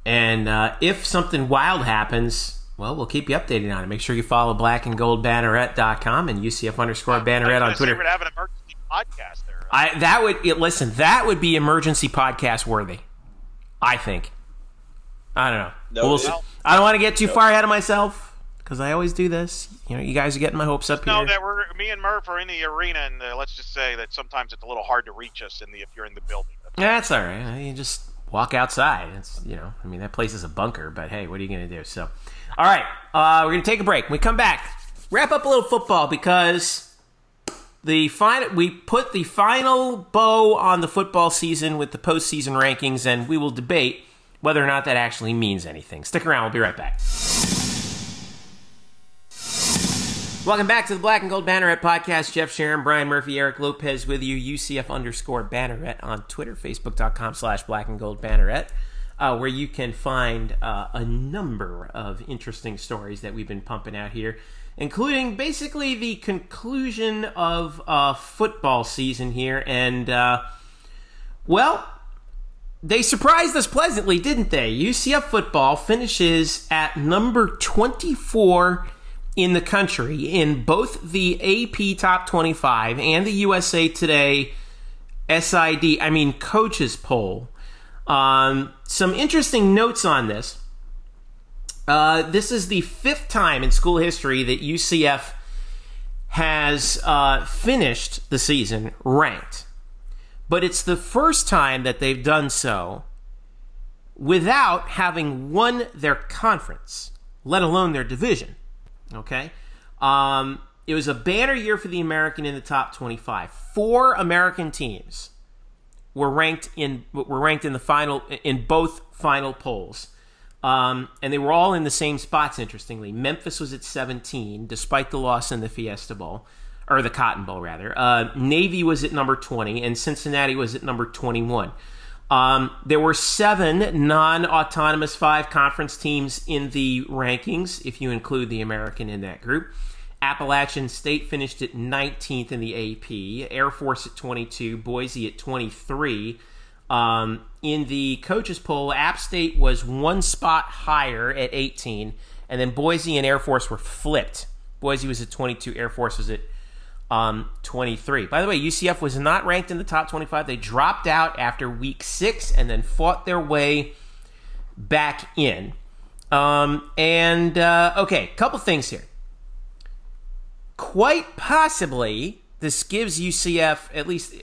Speaker 1: And uh, if something wild happens, well, we'll keep you updated on it. Make sure you follow black and gold banneret.com and UCF underscore banneret on Twitter.
Speaker 2: We're gonna have an emergency podcast there.
Speaker 1: I that would listen. That would be emergency podcast worthy. I think. I don't know.
Speaker 3: No,
Speaker 1: We'll
Speaker 3: it-
Speaker 1: I don't want to get too far ahead of myself because I always do this. You know, you guys are getting my hopes up
Speaker 2: No,
Speaker 1: here.
Speaker 2: that we're me and Murph are in the arena, and uh, let's just say that sometimes it's a little hard to reach us in the if you're in the building. That's
Speaker 1: all right. You just walk outside. It's you know, I mean, that place is a bunker, but hey, what are you going to do? So, all right, uh, we're going to take a break. When we come back, wrap up a little football because the final we put the final bow on the football season with the postseason rankings, and we will debate whether or not that actually means anything. Stick around. We'll be right back. Welcome back to the Black and Gold Banneret podcast. Jeff Sharon, Brian Murphy, Eric Lopez with you. UCF underscore Banneret on Twitter, Facebook.com slash Black and Gold Banneret, uh, where you can find uh, a number of interesting stories that we've been pumping out here, including basically the conclusion of uh, football season here. And, uh, well, they surprised us pleasantly, didn't they? UCF football finishes at number 24 in the country in both the AP Top 25 and the USA Today SID, I mean, coaches poll. Um, some interesting notes on this. Uh, this is the fifth time in school history that UCF has uh, finished the season ranked but it's the first time that they've done so without having won their conference, let alone their division. Okay? Um, it was a banner year for the American in the top 25. Four American teams were ranked in were ranked in the final in both final polls. Um, and they were all in the same spots, interestingly. Memphis was at 17, despite the loss in the Fiesta Bowl, or the Cotton Bowl, rather. Uh, Navy was at number 20, and Cincinnati was at number 21. Um, there were seven non autonomous five conference teams in the rankings, if you include the American in that group. Appalachian State finished at 19th in the AP, Air Force at 22, Boise at 23. Um, in the coaches poll, App State was one spot higher at 18, and then Boise and Air Force were flipped. Boise was at 22, Air Force was at um, 23. By the way, UCF was not ranked in the top 25. They dropped out after week six and then fought their way back in. Um, and uh, okay, couple things here. Quite possibly, this gives UCF at least,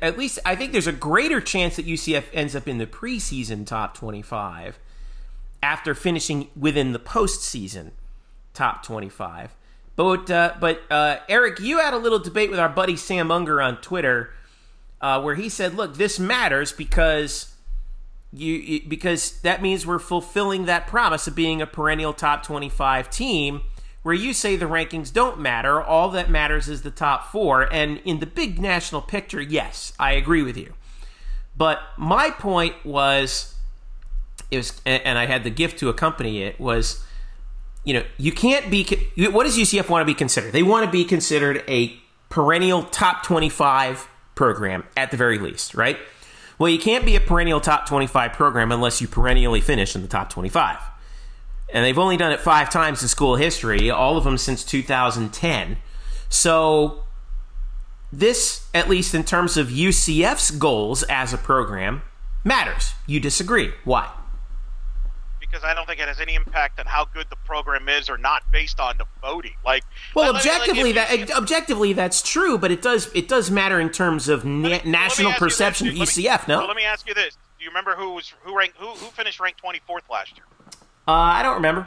Speaker 1: at least I think there's a greater chance that UCF ends up in the preseason top 25 after finishing within the postseason top 25. But uh, but uh, Eric, you had a little debate with our buddy Sam Unger on Twitter, uh, where he said, "Look, this matters because you because that means we're fulfilling that promise of being a perennial top twenty-five team." Where you say the rankings don't matter, all that matters is the top four. And in the big national picture, yes, I agree with you. But my point was, it was, and I had the gift to accompany it was you know, you can't be. What does UCF want to be considered? They want to be considered a perennial top 25 program at the very least, right? Well, you can't be a perennial top 25 program unless you perennially finish in the top 25. And they've only done it five times in school history, all of them since 2010. So, this, at least in terms of UCF's goals as a program, matters. You disagree. Why?
Speaker 2: Because I don't think it has any impact on how good the program is or not based on the voting. Like,
Speaker 1: Well,
Speaker 2: like,
Speaker 1: objectively,
Speaker 2: if
Speaker 1: that objectively that's true, but it does it does matter in terms of na-
Speaker 2: me
Speaker 1: national
Speaker 2: ask you this,
Speaker 1: perception of.
Speaker 2: Let me-
Speaker 1: UCF.
Speaker 2: well,
Speaker 1: No,
Speaker 2: let me ask you this: Do you remember who was who ranked who who finished ranked twenty fourth last year?
Speaker 1: uh, I don't remember.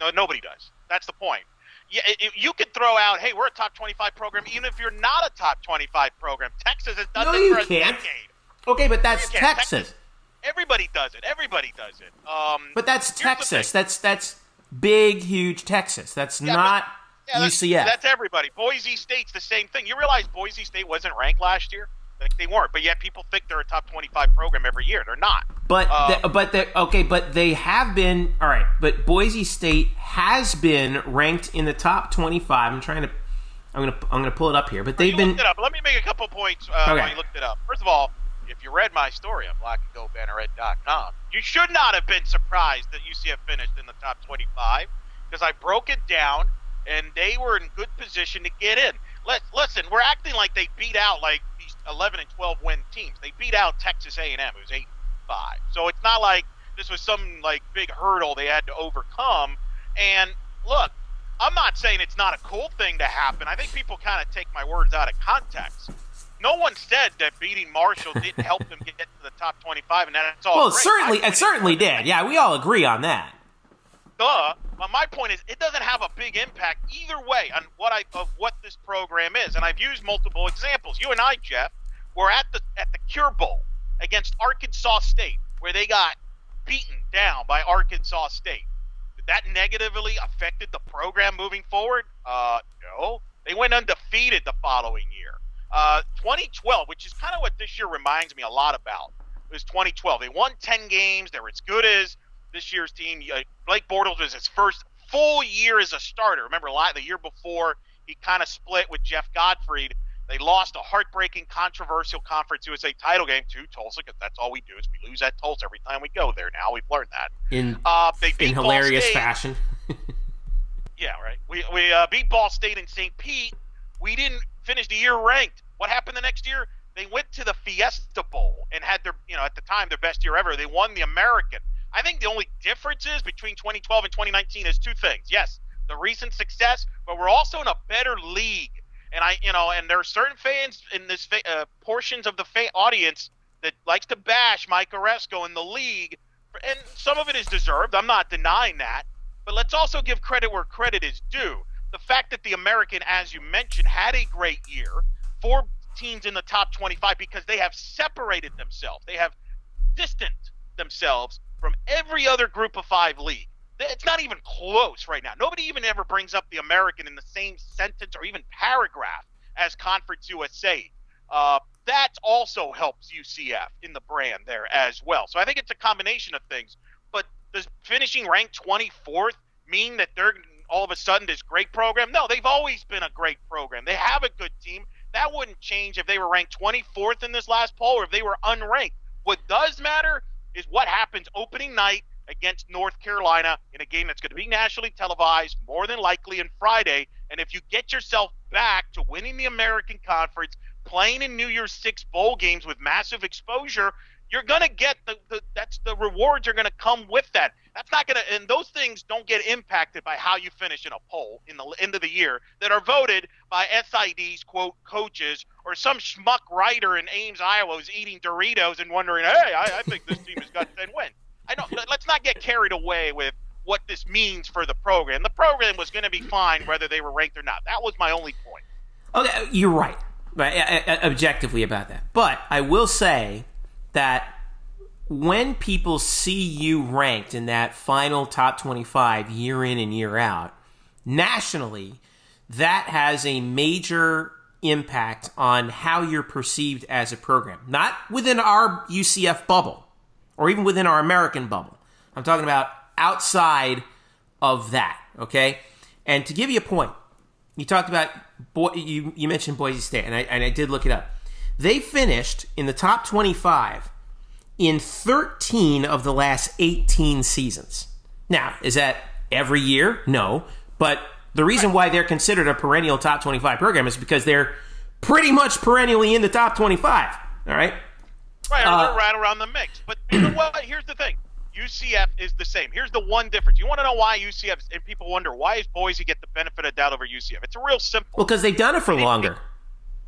Speaker 2: No, nobody does. That's the point. Yeah, you could throw out, "Hey, we're a top twenty-five program," even if you're not a top twenty-five program. Texas has done
Speaker 1: No,
Speaker 2: this for a
Speaker 1: can't.
Speaker 2: decade.
Speaker 1: Okay, but that's
Speaker 2: can't.
Speaker 1: Texas.
Speaker 2: Everybody does it. Everybody does it. Um,
Speaker 1: But that's Texas. That's that's big, huge Texas. That's
Speaker 2: Yeah, but-
Speaker 1: not
Speaker 2: Yeah, that's,
Speaker 1: UCF.
Speaker 2: That's everybody. Boise State's the same thing. You realize Boise State wasn't ranked last year? Like they weren't, but yet people think they're a top twenty-five program every year. They're not.
Speaker 1: But
Speaker 2: Uh,
Speaker 1: the, but they okay, but they have been all right. But Boise State has been ranked in the top twenty-five. I'm trying to, I'm gonna I'm gonna pull it up here. But they've been
Speaker 2: it up. Let me make a couple points uh,
Speaker 1: Okay.
Speaker 2: while you looked it up. First of all, if you read my story on blackandgoldbanneret.com, you should not have been surprised that UCF finished in the top 25 because I broke it down and they were in good position to get in. Let listen, we're acting like they beat out like these 11 and 12 win teams. They beat out Texas A&M, who's 8 5. So it's not like this was some like big hurdle they had to overcome. And look, I'm not saying it's not a cool thing to happen. I think people kind of take my words out of context. No one said that beating Marshall didn't help them get to the top 25, and that's all.
Speaker 1: Well,
Speaker 2: great.
Speaker 1: certainly, it certainly did. Yeah, we all agree on that.
Speaker 2: duh. But my point is, it doesn't have a big impact either way on what I of what this program is. And I've used multiple examples. You and I, Jeff, were at the at the Cure Bowl against Arkansas State, where they got beaten down by Arkansas State. Did that negatively affected the program moving forward? Uh, no. They went undefeated the following year. Uh, 2012, which is kind of what this year reminds me a lot about, was 2012. They won 10 games. They were as good as this year's team. Uh, Blake Bortles was his first full year as a starter. Remember, the year before he kind of split with Jeff Godfrey. They lost a heartbreaking, controversial Conference USA title game to Tulsa because that's all we do is we lose at Tulsa every time we go there. Now we've learned that.
Speaker 1: In
Speaker 2: Uh,
Speaker 1: in hilarious fashion.
Speaker 2: Yeah, right. We we uh, beat Ball State and St. Pete. We didn't finish the year ranked. What happened the next year? They went to the Fiesta Bowl and had their, you know, at the time their best year ever. They won the American. I think the only differences between 2012 and 2019 is two things. Yes, the recent success, but we're also in a better league. And I, you know, and there are certain fans in this uh, portions of the fa- audience that likes to bash Mike Aresco in the league, and some of it is deserved. I'm not denying that. But let's also give credit where credit is due. The fact that the American, as you mentioned, had a great year, four teams in the top 25 because they have separated themselves. They have distanced themselves from every other group of five league. It's not even close right now. Nobody even ever brings up the American in the same sentence or even paragraph as Conference USA. Uh, that also helps UCF in the brand there as well. So I think it's a combination of things. But does finishing ranked 24th mean that they're all of a sudden this great program? No, they've always been a great program. They have a good team. That wouldn't change if they were ranked 24th in this last poll or if they were unranked. What does matter is what happens opening night against North Carolina in a game that's going to be nationally televised, more than likely on Friday. And if you get yourself back to winning the American Conference, playing in New Year's Six bowl games with massive exposure, you're going to get the, the that's the rewards are going to come with that. That's not going to and those things don't get impacted by how you finish in a poll in the end of the year that are voted by SID's quote coaches or some schmuck writer in Ames, Iowa who's eating Doritos and wondering, hey, I, I think this team has got 10 wins. I don't. Let's not get carried away with what this means for the program. The program was going to be fine whether they were ranked or not. That was my only point.
Speaker 1: Okay, you're right, right, objectively about that. But I will say that when people see you ranked in that final top 25 year in and year out, nationally, that has a major impact on how you're perceived as a program. Not within our UCF bubble or even within our American bubble. I'm talking about outside of that, okay? And to give you a point, you talked about boy, you you mentioned Boise State, and I and I did look it up. They finished in the top 25 in 13 of the last 18 seasons. Now, is that every year? No, but the reason why they're considered a perennial top 25 program is because they're pretty much perennially in the top 25. All right.
Speaker 2: Right,
Speaker 1: Uh,
Speaker 2: they're right around the mix. But you know what? Here's the thing. UCF is the same. Here's the one difference. You want to know why UCF? And people wonder why is Boise get the benefit of doubt over UCF? It's a real simple.
Speaker 1: Well, because they've done it for longer.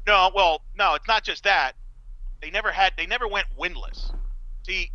Speaker 2: No, well, no, it's not just that. They never had. They never went winless. See,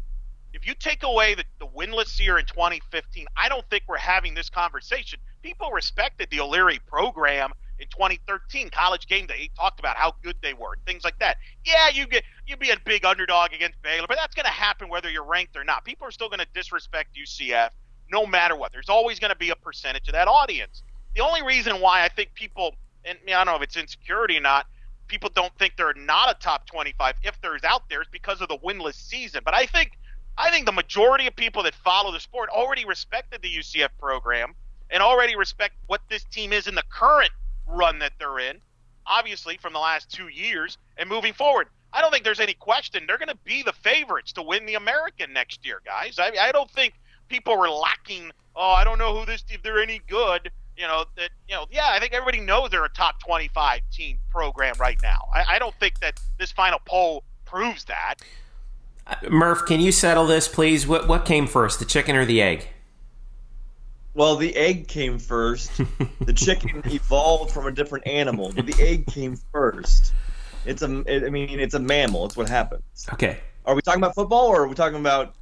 Speaker 2: if you take away the, the winless year in 2015, I don't think we're having this conversation. People respected the O'Leary program in 2013, College Game Day. He talked about how good they were, things like that. Yeah, you get you be a big underdog against Baylor, but that's going to happen whether you're ranked or not. People are still going to disrespect UCF no matter what. There's always going to be a percentage of that audience. The only reason why I think people, and I don't know if it's insecurity or not, people don't think they're not a top 25 if there's out there because of the winless season. But I think I think the majority of people that follow the sport already respected the UCF program and already respect what this team is in the current run that they're in, obviously from the last two years and moving forward. I don't think there's any question they're going to be the favorites to win the American next year, guys. I, I don't think people were lacking. Oh, I don't know who this if they're any good. You know that you know. Yeah, I think everybody knows they're a top 25 team program right now. I, I don't think that this final poll proves that.
Speaker 1: Uh, Murph, can you settle this, please? What what came first, the chicken or the egg?
Speaker 3: Well, the egg came first. the chicken evolved from a different animal, but the egg came first. It's a, I mean, it's a mammal. It's what happens.
Speaker 1: Okay.
Speaker 3: Are we talking about football or are we talking about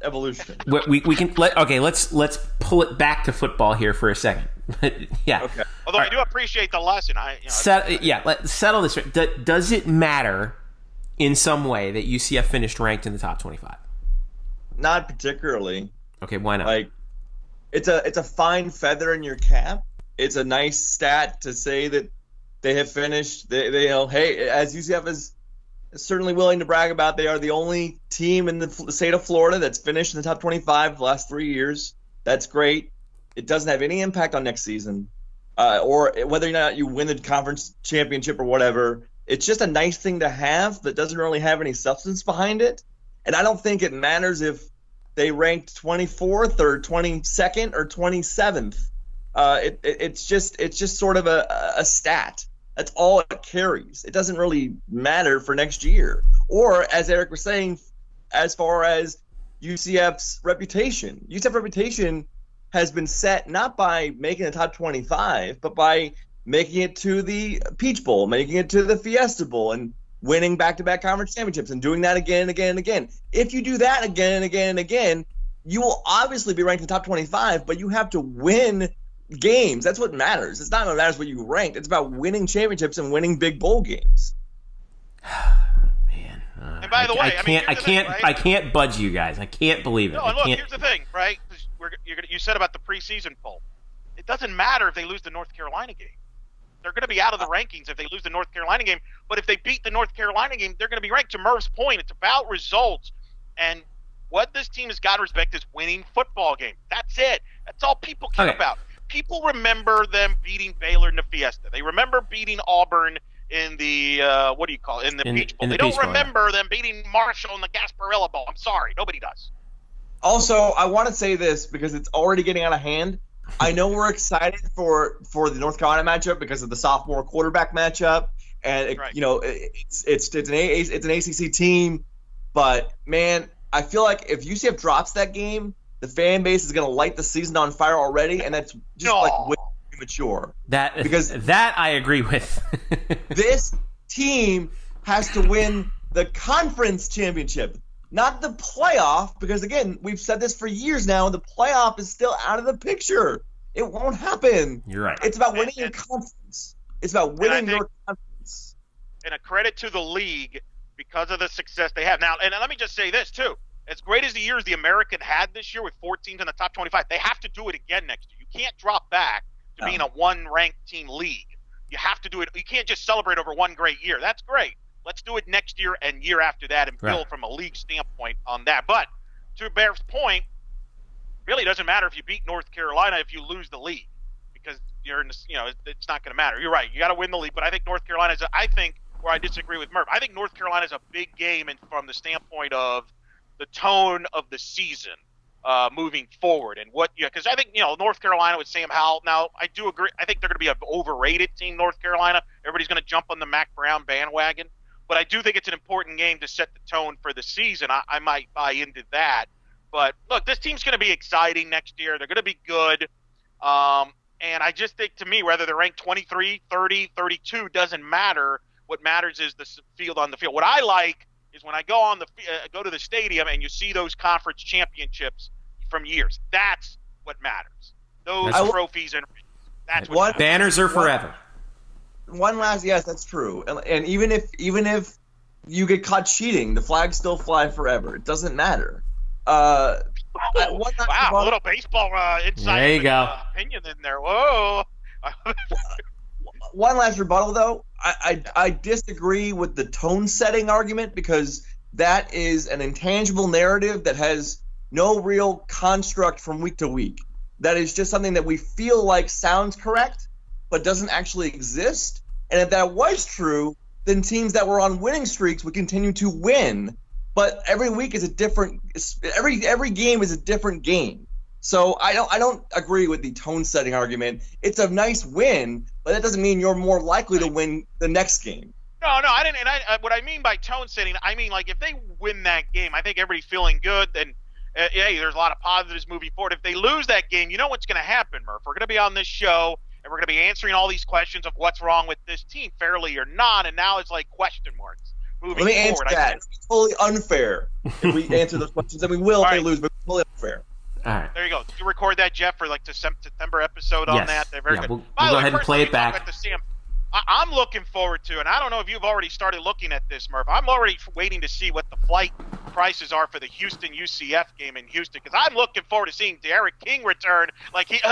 Speaker 3: evolution?
Speaker 1: We, we, we can let okay. Let's let's pull it back to football here for a second. yeah.
Speaker 3: Okay.
Speaker 2: Although I do appreciate the lesson. I you know,
Speaker 1: Set, yeah. Let settle this. D- does it matter in some way that UCF finished ranked in the top twenty-five?
Speaker 3: Not particularly.
Speaker 1: Okay. Why not?
Speaker 3: Like, it's a it's a fine feather in your cap. It's a nice stat to say that they have finished. They, they you know, hey, as UCF is certainly willing to brag about, they are the only team in the state of Florida that's finished in the top 25 the last three years. That's great. It doesn't have any impact on next season, uh, or whether or not you win the conference championship or whatever. It's just a nice thing to have that doesn't really have any substance behind it. And I don't think it matters if they ranked 24th or 22nd or 27th. Uh, it, it, it's just it's just sort of a, a stat. That's all it carries. It doesn't really matter for next year. Or as Eric was saying, as far as UCF's reputation, UCF reputation has been set not by making the top 25, but by making it to the Peach Bowl, making it to the Fiesta Bowl, and winning back-to-back conference championships, and doing that again and again and again. If you do that again and again and again, you will obviously be ranked in the top 25, but you have to win games. That's what matters. It's not what matters what you ranked. It's about winning championships and winning big bowl games.
Speaker 1: Man, uh,
Speaker 2: And by the
Speaker 1: I,
Speaker 2: way,
Speaker 1: I
Speaker 2: I mean,
Speaker 1: can't, I
Speaker 2: here's
Speaker 1: can't,
Speaker 2: thing, right?
Speaker 1: I can't budge you guys. I can't believe it.
Speaker 2: No, and look, here's the thing, right? We're, you're gonna, you said about the preseason poll. It doesn't matter if they lose the North Carolina game. They're going to be out of the rankings if they lose the North Carolina game. But if they beat the North Carolina game, they're going to be ranked. To Murph's point, it's about results. And what this team has got to respect is winning football games. That's it. That's all people care
Speaker 1: Okay.
Speaker 2: about. People remember them beating Baylor in the Fiesta. They remember beating Auburn in the uh, what do you call it? in the
Speaker 1: In-
Speaker 2: Peach Bowl.
Speaker 1: in the
Speaker 2: they don't
Speaker 1: Bowl, yeah.
Speaker 2: remember them beating Marshall in the Gasparilla Bowl. I'm sorry, nobody does.
Speaker 3: Also, I want to say this because it's already getting out of hand. I know we're excited for for the North Carolina matchup because of the sophomore quarterback matchup, and it,
Speaker 2: Right.
Speaker 3: you know it- it's it's it's an A, it's an ACC team, but man, I feel like if UCF drops that game, the fan base is going to light the season on fire already, and that's just
Speaker 2: No.
Speaker 3: like way premature.
Speaker 1: that
Speaker 3: because-
Speaker 1: that I agree with.
Speaker 3: This team has to win the conference championship, not the playoff, because again, we've said this for years now. The playoff is still out of the picture. It won't happen.
Speaker 1: You're right.
Speaker 3: It's about
Speaker 2: And-
Speaker 3: winning your conference. It's about winning
Speaker 2: think-
Speaker 3: your conference.
Speaker 2: and a credit to the league because of the success they have. Now, and let me just say this too: as great as the years the American had this year with 14 teams in the top 25, they have to do it again next year. You can't drop back to
Speaker 3: No.
Speaker 2: being a one-ranked team league. You have to do it. You can't just celebrate over one great year. That's great. Let's do it next year and year after that, and build
Speaker 1: Right.
Speaker 2: from a league standpoint on that. But to Bear's point, really doesn't matter if you beat North Carolina if you lose the league because you're in this, you know it's not going to matter. You're right. You got to win the league, but I think North Carolina's. A, I think where I disagree with Murph. I think North Carolina's a big game, and from the standpoint of the tone of the season uh, moving forward, and what yeah, because I think you know North Carolina with Sam Howell. Now I do agree. I think they're going to be an overrated team. North Carolina. Everybody's going to jump on the Mack Brown bandwagon, but I do think it's an important game to set the tone for the season. I, I might buy into that. But look, this team's going to be exciting next year. They're going to be good. Um, and I just think to me, whether they're ranked 23, 30, 32 doesn't matter. What matters is the field on the field. What I like is when I go on the uh, go to the stadium and you see those conference championships from years. That's what matters. Those
Speaker 1: That's-
Speaker 2: trophies and that's what
Speaker 3: What-
Speaker 2: matters.
Speaker 1: Banners are forever.
Speaker 3: One last, yes, that's true. And, and even if even if you get caught cheating, the flags still fly forever. It doesn't matter. Uh, I- one last
Speaker 2: wow, a little baseball uh, insight
Speaker 1: There you go.
Speaker 2: uh, opinion in there. Whoa.
Speaker 3: one last rebuttal though I, I i disagree with the tone setting argument because that is an intangible narrative that has no real construct from week to week that is just something that we feel like sounds correct but doesn't actually exist and if that was true then teams that were on winning streaks would continue to win. But every week is a different. Every every game is a different game. So I don't I don't agree with the tone setting argument. It's a nice win, but that doesn't mean you're more likely to win the next game.
Speaker 2: No, no, I didn't. And I, what I mean by tone setting, I mean like if they win that game, I think everybody's feeling good. Then, uh, hey, there's a lot of positives moving forward. If they lose that game, you know what's going to happen, Murph. We're going to be on this show and we're going to be answering all these questions of what's wrong with this team, fairly or not. And now it's like question marks moving
Speaker 3: Let me
Speaker 2: forward.
Speaker 3: answer that. It's totally unfair if we answer those questions, and we will if
Speaker 2: All
Speaker 3: they lose, but it's totally unfair.
Speaker 1: All right.
Speaker 2: There you go. Did you record that, Jeff, for like the September episode on
Speaker 1: Yes.
Speaker 2: that? They're very
Speaker 1: Yeah,
Speaker 2: good.
Speaker 1: we'll- we'll go ahead and play it back.
Speaker 2: about Sam. I- I'm looking forward to, and I don't know if you've already started looking at this, Murph. I'm already waiting to see what the flight prices are for the Houston UCF game in Houston because I'm looking forward to seeing D'Eriq King return. Like he.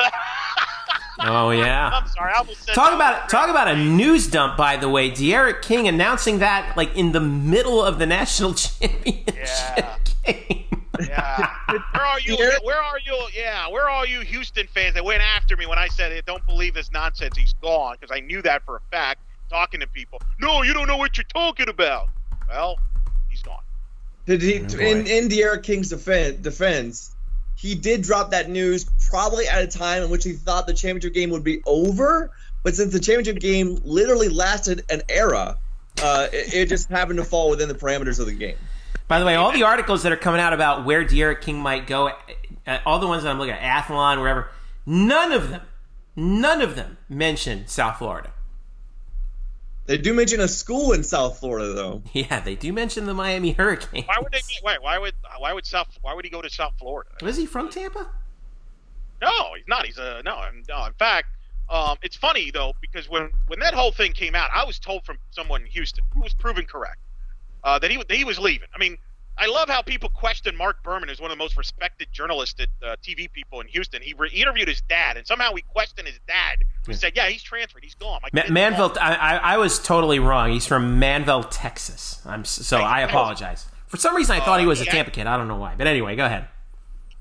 Speaker 1: Oh yeah.
Speaker 2: I'm sorry. I almost said
Speaker 1: Talk
Speaker 2: that.
Speaker 1: about talk about a news dump, by the way. Derek King announcing that like in the middle of the national championship
Speaker 2: Yeah.
Speaker 1: game.
Speaker 2: Yeah. Where are you? Where are you? Yeah. Where are you, Houston fans that went after me when I said, hey, "Don't believe this nonsense"? He's gone because I knew that for a fact. Talking to people, no, you don't know what you're talking about. Well, he's gone.
Speaker 3: Did he,
Speaker 1: Oh,
Speaker 3: in in D'Eriq King's defense, defense, he did drop that news probably at a time in which he thought the championship game would be over. But since the championship game literally lasted an era, uh, it, it just happened to fall within the parameters of the game.
Speaker 1: By the way, all the articles that are coming out about where D'Eriq King might go, uh, all the ones that I'm looking at, Athlon, wherever, none of them, none of them mention South Florida.
Speaker 3: They do mention a school in South Florida, though.
Speaker 1: Yeah, they do mention the Miami Hurricanes.
Speaker 2: Why would they? Wait, why would? Why would South? Why would he go to South Florida?
Speaker 1: Is he from Tampa?
Speaker 2: No, he's not. He's a no. No. In fact, um, it's funny though because when when that whole thing came out, I was told from someone in Houston who was proven correct uh, that he that he was leaving. I mean, I love how people question Mark Berman as one of the most respected journalists at uh, TV people in Houston. He re- interviewed his dad, and somehow we questioned his dad. We said, "Yeah, he's transferred. He's gone." My
Speaker 1: Ma-
Speaker 2: Manvel.
Speaker 1: I, I, I was totally wrong. He's from Manvel, Texas. I'm so I apologize. For some reason, I thought he was a. Tampa kid. I don't know why, but anyway, go ahead.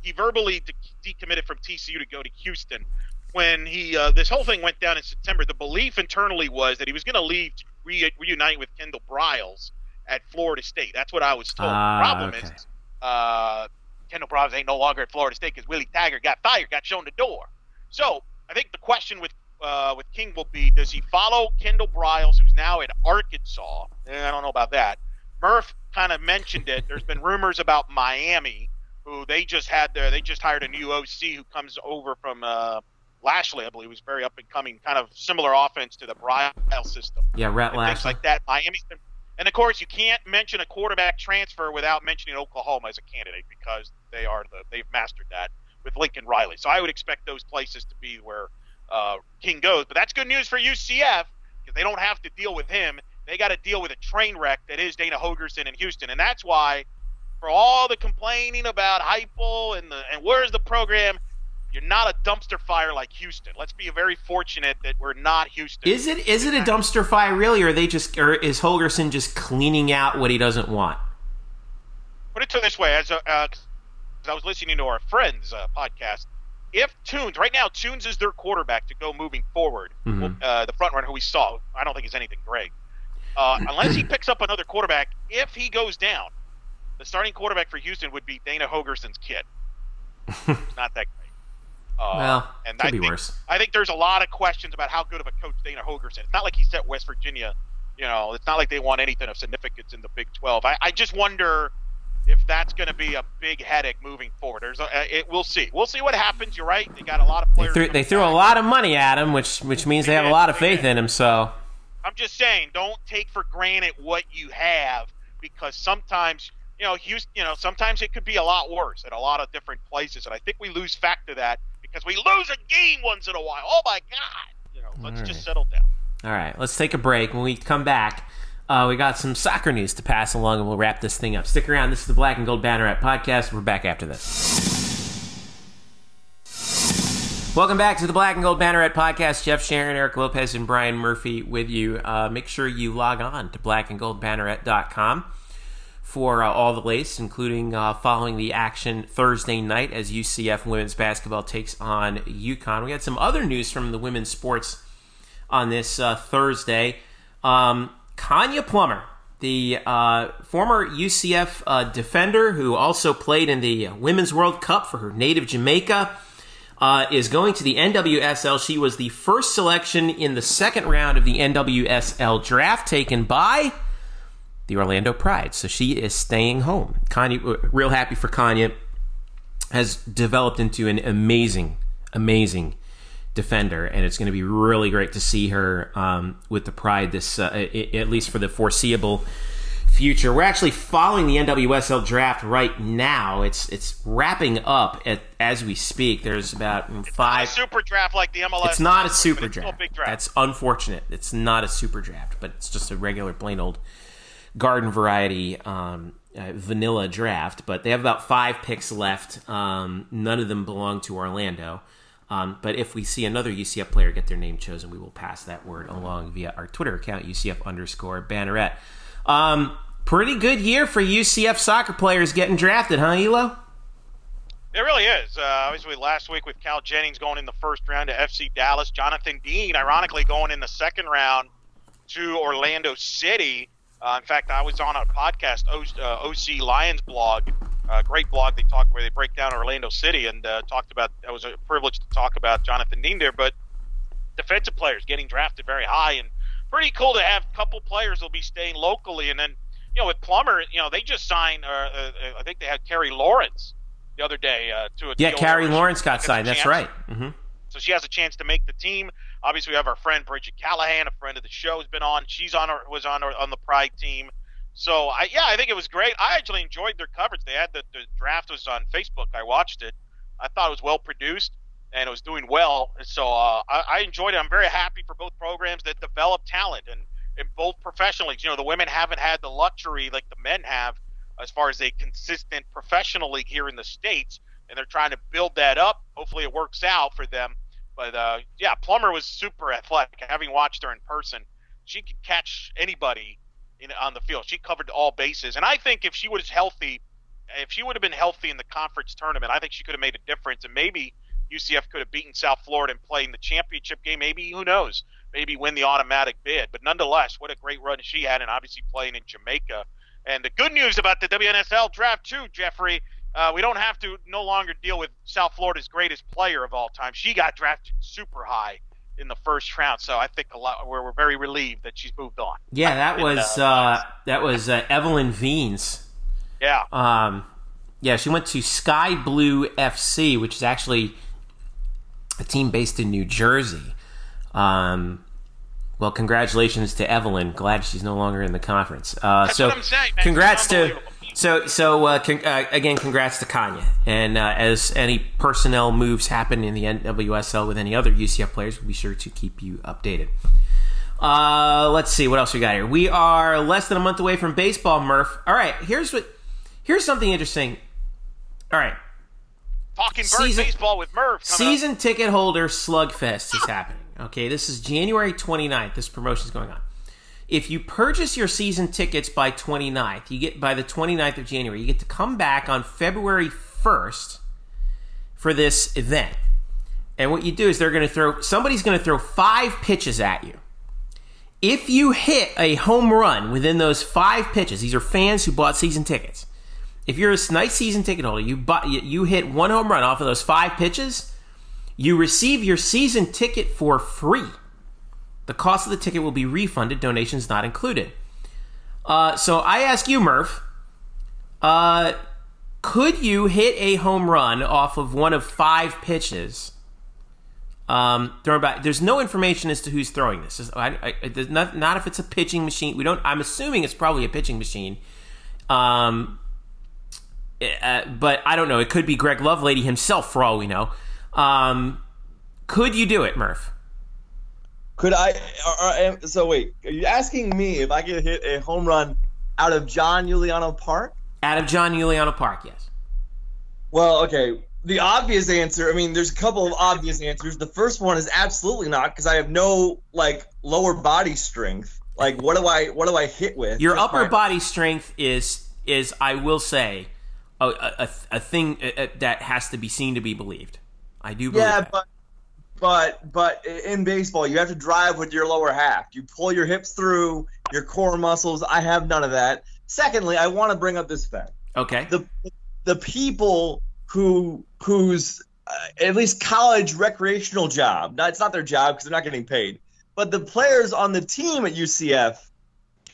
Speaker 2: he verbally de- decommitted from TCU to go to Houston. When he uh, this whole thing went down in September, the belief internally was that he was going to leave to re- reunite with Kendall Briles at Florida State. That's what I was told.
Speaker 1: Ah,
Speaker 2: problem
Speaker 1: okay.
Speaker 2: is uh, Kendall Briles ain't no longer at Florida State because Willie Taggart got fired, got shown the door. So I think the question with uh, with King will be: Does he follow Kendall Briles, who's now at Arkansas? Eh, I don't know about that. Murph kind of mentioned it. There's been rumors about Miami, who they just had their they just hired a new OC who comes over from uh, Lashlee, I believe, who's very up and coming, kind of similar offense to the Briles system
Speaker 1: Yeah, Rhett
Speaker 2: and things like that. Miami's been, and of course, you can't mention a quarterback transfer without mentioning Oklahoma as a candidate because they are the they've mastered that with Lincoln Riley. So I would expect those places to be where uh, King goes. But that's good news for UCF because they don't have to deal with him. They got to deal with a train wreck that is Dana Holgorsen in Houston, and that's why, for all the complaining about Heupel and the and where's the program, you're not a dumpster fire like Houston. Let's be very fortunate that we're not Houston.
Speaker 1: Is it is it a dumpster fire really, or are they just, or is Holgorsen just cleaning out what he doesn't want?
Speaker 2: put it to this way: as a, uh, 'cause I was listening to our friends' uh, podcast, if Tunes right now Tunes is their quarterback to go moving forward,
Speaker 1: Mhm.
Speaker 2: uh, the front runner who we saw, I don't think is anything great. Uh, unless he picks up another quarterback, if he goes down, the starting quarterback for Houston would be Dana Holgorsen's kid. Not that great. Uh,
Speaker 1: well,
Speaker 2: and
Speaker 1: could
Speaker 2: I
Speaker 1: be
Speaker 2: think,
Speaker 1: worse.
Speaker 2: I think there's a lot of questions about how good of a coach Dana Holgorsen. It's not like he set West Virginia. You know, it's not like they want anything of significance in the Big 12. I, I just wonder if that's going to be a big headache moving forward. There's a, it, we'll see. We'll see what happens. You're right. They got a lot of
Speaker 1: They
Speaker 2: players.
Speaker 1: threw, they threw a lot of money at him, which which means they have a lot of faith
Speaker 2: did.
Speaker 1: in him. So
Speaker 2: I'm just saying, don't take for granted what you have because sometimes, you know, Houston, you know, sometimes it could be a lot worse at a lot of different places, and I think we lose fact of that because we lose a game once in a while. Oh my God! You know, let's
Speaker 1: All
Speaker 2: just settle down.
Speaker 1: All right, let's take a break. When we come back, uh, we got some soccer news to pass along, and we'll wrap this thing up. Stick around. This is the Black and Gold Banneret podcast. We're back after this. Welcome back to the Black and Gold Banneret podcast. Jeff Sharon, Eric Lopez, and Brian Murphy with you. Uh, make sure you log on to blackandgoldbanneret.com for uh, all the latest, including uh, following the action Thursday night as UCF women's basketball takes on UConn. We had some other news from the women's sports on this uh, Thursday. Um, Konya Plummer, the uh, former UCF uh, defender who also played in the Women's World Cup for her native Jamaica, uh, is going to the NWSL. She was the first selection in the second round of the NWSL draft taken by the Orlando Pride. So she is staying home. Konya, real happy for Konya, has developed into an amazing, amazing defender, and it's going to be really great to see her um, with the Pride. This, uh, at least for the foreseeable future. We're actually following the NWSL draft right now. It's it's wrapping up at, as we speak. There's about five
Speaker 2: super draft like the MLS.
Speaker 1: It's not a super draft. draft. That's unfortunate. It's not a super draft, but it's just a regular plain old garden variety um, uh, vanilla draft. But they have about five picks left. Um, none of them belong to Orlando. Um, but if we see another UCF player get their name chosen, we will pass that word along via our Twitter account, UCF underscore Banneret. Um, pretty good year for UCF soccer players getting drafted, huh, Elo?
Speaker 2: It really is. Uh, obviously, last week with Cal Jennings going in the first round to FC Dallas, Jonathan Dean, ironically, going in the second round to Orlando City. Uh, in fact, I was on a podcast, OC uh, Lions blog, a great blog they talk where they break down Orlando City and uh, talked about. It was a privilege to talk about Jonathan Dean there, but defensive players getting drafted very high and pretty cool to have a couple players will be staying locally. And then, you know, with Plummer, you know, they just signed. Uh, uh, I think they had Carrie Lawrence the other day uh, to a
Speaker 1: yeah. Carrie Lawrence got signed. That's right. Mm-hmm.
Speaker 2: So she has a chance to make the team. Obviously, we have our friend Bridget Callahan, a friend of the show, has been on. She's on was on on the Pride team. So I yeah, I think it was great. I actually enjoyed their coverage. They had the, the draft was on Facebook. I watched it. I thought it was well produced and it was doing well. So uh, I, I enjoyed it. I'm very happy for both programs that develop talent and in both professional leagues. You know, the women haven't had the luxury like the men have as far as a consistent professional league here in the states, and they're trying to build that up. Hopefully, it works out for them. But uh, yeah, Plummer was super athletic. Having watched her in person, she could catch anybody in, on the field. She covered all bases, and I think if she was healthy, if she would have been healthy in the conference tournament, I think she could have made a difference, and maybe UCF could have beaten South Florida and played in the championship game. Maybe who knows? Maybe win the automatic bid. But nonetheless, what a great run she had, and obviously playing in Jamaica. And the good news about the WNSL draft too, Jeffrey, uh, we don't have to no longer deal with South Florida's greatest player of all time. She got drafted super high in the first round, so I think a lot we're, we're very relieved that she's moved on.
Speaker 1: Yeah, that and, was uh, uh, that was uh, Evelyne Viens.
Speaker 2: Yeah.
Speaker 1: Um, yeah, she went to Sky Blue FC, which is actually a team based in New Jersey. Um, well, congratulations to Evelyne. Glad she's no longer in the conference.
Speaker 2: Uh,
Speaker 1: so,
Speaker 2: saying,
Speaker 1: congrats to. So, so uh, con- uh, again, congrats to Konya. And uh, as any personnel moves happen in the NWSL with any other UCF players, we'll be sure to keep you updated. Uh, let's see what else we got here. We are less than a month away from baseball, Murph. All right, here's what. Here's something interesting. All right,
Speaker 2: Talking season, baseball with Murph.
Speaker 1: Season up. ticket holder slugfest is happening. Okay, this is January 29th. This promotion is going on. If you purchase your season tickets by 29th, you get by the 29th of January, you get to come back on February 1st for this event. And what you do is they're going to throw somebody's going to throw 5 pitches at you. If you hit a home run within those 5 pitches, these are fans who bought season tickets if you're a nice season ticket holder, you buy, you hit one home run off of those five pitches, you receive your season ticket for free. The cost of the ticket will be refunded, donations not included. Uh, so I ask you, Murph, uh, could you hit a home run off of one of five pitches? Um, thrown back. There's no information as to who's throwing this. I, not, not if it's a pitching machine. We don't. I'm assuming it's probably a pitching machine. Um, uh, but I don't know. It could be Greg Lovelady himself, for all we know. Um, could you do it, Murph?
Speaker 3: Could I? Or, or, so wait, are you asking me if I could hit a home run out of John Euliano Park?
Speaker 1: Out of John Euliano Park, yes.
Speaker 3: Well, okay. The obvious answer. I mean, there's a couple of obvious answers. The first one is absolutely not because I have no like lower body strength. Like, what do I what do I hit with?
Speaker 1: Your upper my... body strength is is I will say a, a, a thing that has to be seen to be believed. I do believe
Speaker 3: yeah,
Speaker 1: that.
Speaker 3: but but but in baseball, you have to drive with your lower half. You pull your hips through your core muscles. I have none of that. Secondly, I want to bring up this fact:
Speaker 1: Okay.
Speaker 3: the the people who whose uh, at least college recreational job. Not, it's not their job because they're not getting paid. But the players on the team at UCF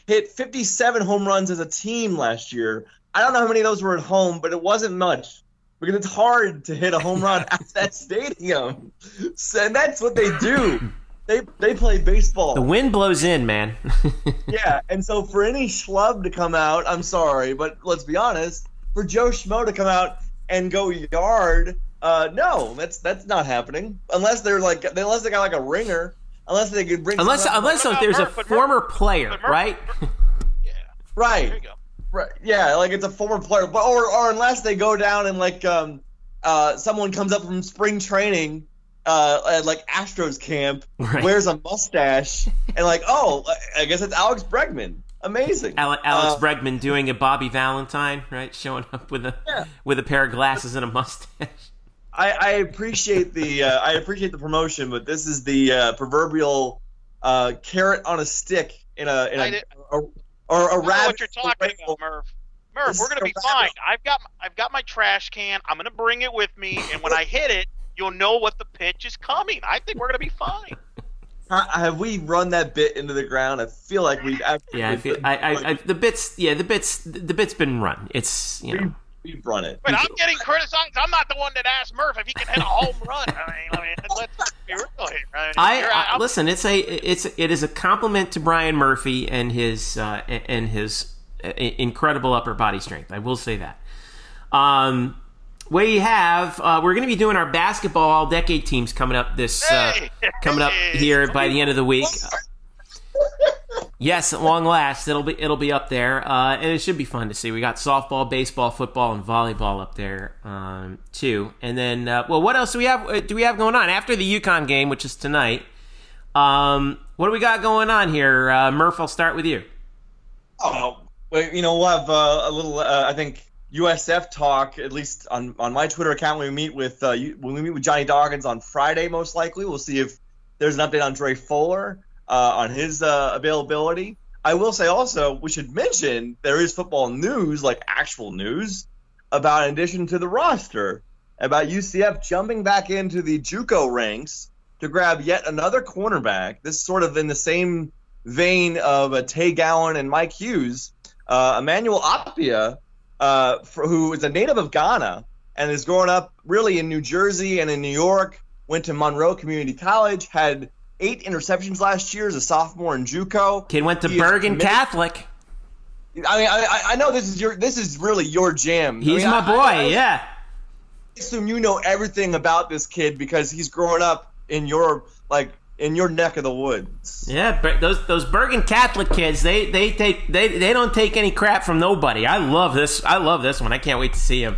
Speaker 3: hit 57 home runs as a team last year. I don't know how many of those were at home, but it wasn't much because it's hard to hit a home run at that stadium. So, and that's what they do. They they play baseball.
Speaker 1: The wind blows in, man.
Speaker 3: Yeah, and so for any schlub to come out, I'm sorry, but let's be honest, for Joe Schmo to come out and go yard, uh, no, that's that's not happening unless they're like unless they got like a ringer, unless they could bring
Speaker 1: unless unless
Speaker 2: What about
Speaker 1: there's a
Speaker 2: Murph? But Murph-
Speaker 1: former player,
Speaker 2: but Murph-
Speaker 1: right?
Speaker 2: Yeah, there
Speaker 3: right,
Speaker 2: you go.
Speaker 3: Right, yeah, like it's a former player, but or or unless they go down and like um uh someone comes up from spring training. Uh, at like Astros camp,
Speaker 1: Right.
Speaker 3: wears a mustache, and like, oh, I guess it's Alex Bregman. Amazing.
Speaker 1: Ale- Alex
Speaker 3: Uh,
Speaker 1: Bregman doing a Bobby Valentine, right? Showing up with a
Speaker 3: Yeah.
Speaker 1: with a pair of glasses and a mustache.
Speaker 3: I, I appreciate the uh, I appreciate the promotion, but this is the uh, proverbial uh, carrot on a stick in a in a,
Speaker 2: did-
Speaker 3: or, or a
Speaker 2: I
Speaker 3: rabbit.
Speaker 2: what you're talking about, Merv. Merv,
Speaker 3: This
Speaker 2: we're gonna be fine. I've got I've got my trash can. I'm gonna bring it with me, and when I hit it, you'll know what the pitch is coming. I think we're gonna be fine.
Speaker 3: Ha- Have we run that bit into the ground? I feel like we've
Speaker 1: Yeah, I feel, I, I, I, the bits, yeah, the bits, the bit's been run. It's you know,
Speaker 3: we've run it.
Speaker 2: But I'm getting criticized. I'm not the one that asked Murph if he can hit a home run. I mean, I mean let's be real here. I, mean,
Speaker 1: I, I listen. It's a, it's, it is a compliment to Brian Murphy and his, uh, and his uh, incredible upper body strength. I will say that. Um, we have, uh, we're going to be doing our basketball all decade teams coming up this, uh,
Speaker 2: Hey!
Speaker 1: coming up here by the end of the week. Yes, at long last, it'll be it'll be up there, uh, and it should be fun to see. We got softball, baseball, football, and volleyball up there um, too. And then, uh, well, what else do we have? uh, Do we have going on after the UConn game, which is tonight? Um, what do we got going on here, uh, Murph? I'll start with you.
Speaker 3: Oh, well, you know, we'll have uh, a little. Uh, I think USF talk at least on on my Twitter account when we meet with uh, when we meet with Johnny Dawkins on Friday. Most likely, we'll see if there's an update on Dre Fuller uh, on his uh, availability. I will say also we should mention there is football news, like actual news, about in addition to the roster, about UCF jumping back into the JUCO ranks to grab yet another cornerback. This is sort of in the same vein of uh, Tay Gowan and Mike Hughes. Uh, Emmanuel Apia, uh, for, who is a native of Ghana and is growing up really in New Jersey and in New York, went to Monroe Community College, had eight interceptions last year as a sophomore in JUCO.
Speaker 1: Kid went to
Speaker 3: He
Speaker 1: Bergen Catholic.
Speaker 3: I mean, I, I- I know this is your this is really your jam.
Speaker 1: He's
Speaker 3: I mean,
Speaker 1: my boy.
Speaker 3: I- I
Speaker 1: yeah.
Speaker 3: assume you know everything about this kid because he's growing up in your like in your neck of the woods.
Speaker 1: Yeah, but those those Bergen Catholic kids, they they take they they don't take any crap from nobody. I love this. I love this one. I can't wait to see him.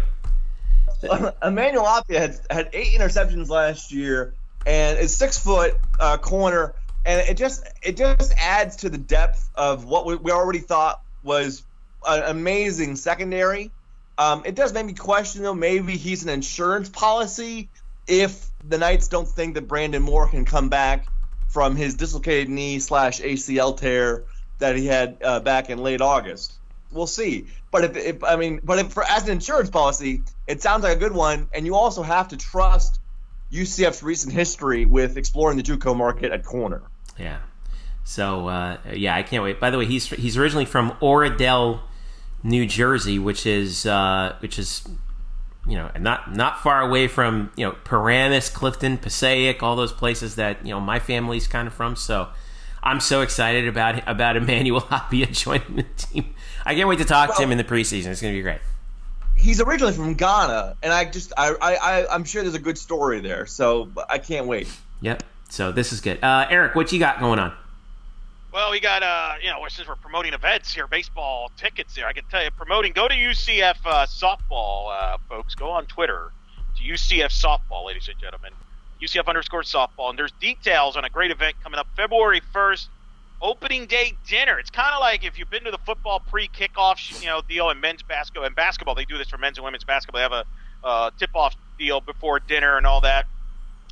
Speaker 3: Emmanuel Apia had had eight interceptions last year, and is six foot uh, corner, and it just it just adds to the depth of what we, we already thought was an amazing secondary. Um, it does make me question though. Maybe he's an insurance policy if the Knights don't think that Brandon Moore can come back from his dislocated knee slash ACL tear that he had uh, back in late August. We'll see. But if, if I mean, but if for as an insurance policy, it sounds like a good one, and you also have to trust UCF's recent history with exploring the JUCO market at corner.
Speaker 1: Yeah. So uh, yeah, I can't wait. By the way, he's he's originally from Oradell, New Jersey, which is uh, which is you know not not far away from you know Paramus, Clifton, Passaic, all those places that you know my family's kind of from. So I'm so excited about about Emmanuel Apia joining the team. I can't wait to talk to him in the preseason. It's going to be great.
Speaker 3: He's originally from Ghana, and I just I, I I I'm sure there's a good story there, so I can't wait.
Speaker 1: Yep. So this is good. Uh, Eric, what you got going on?
Speaker 2: Well, we got uh, you know, since we're promoting events here, baseball tickets here. I can tell you, promoting. Go to UCF uh, softball, uh, folks. Go on Twitter to UCF softball, ladies and gentlemen. UCF underscore softball, and there's details on a great event coming up February 1st, opening day dinner. It's kind of like if you've been to the football pre-kickoff, you know, deal in men's basketball and basketball. They do this for men's and women's basketball. They have a uh, tip-off deal before dinner and all that.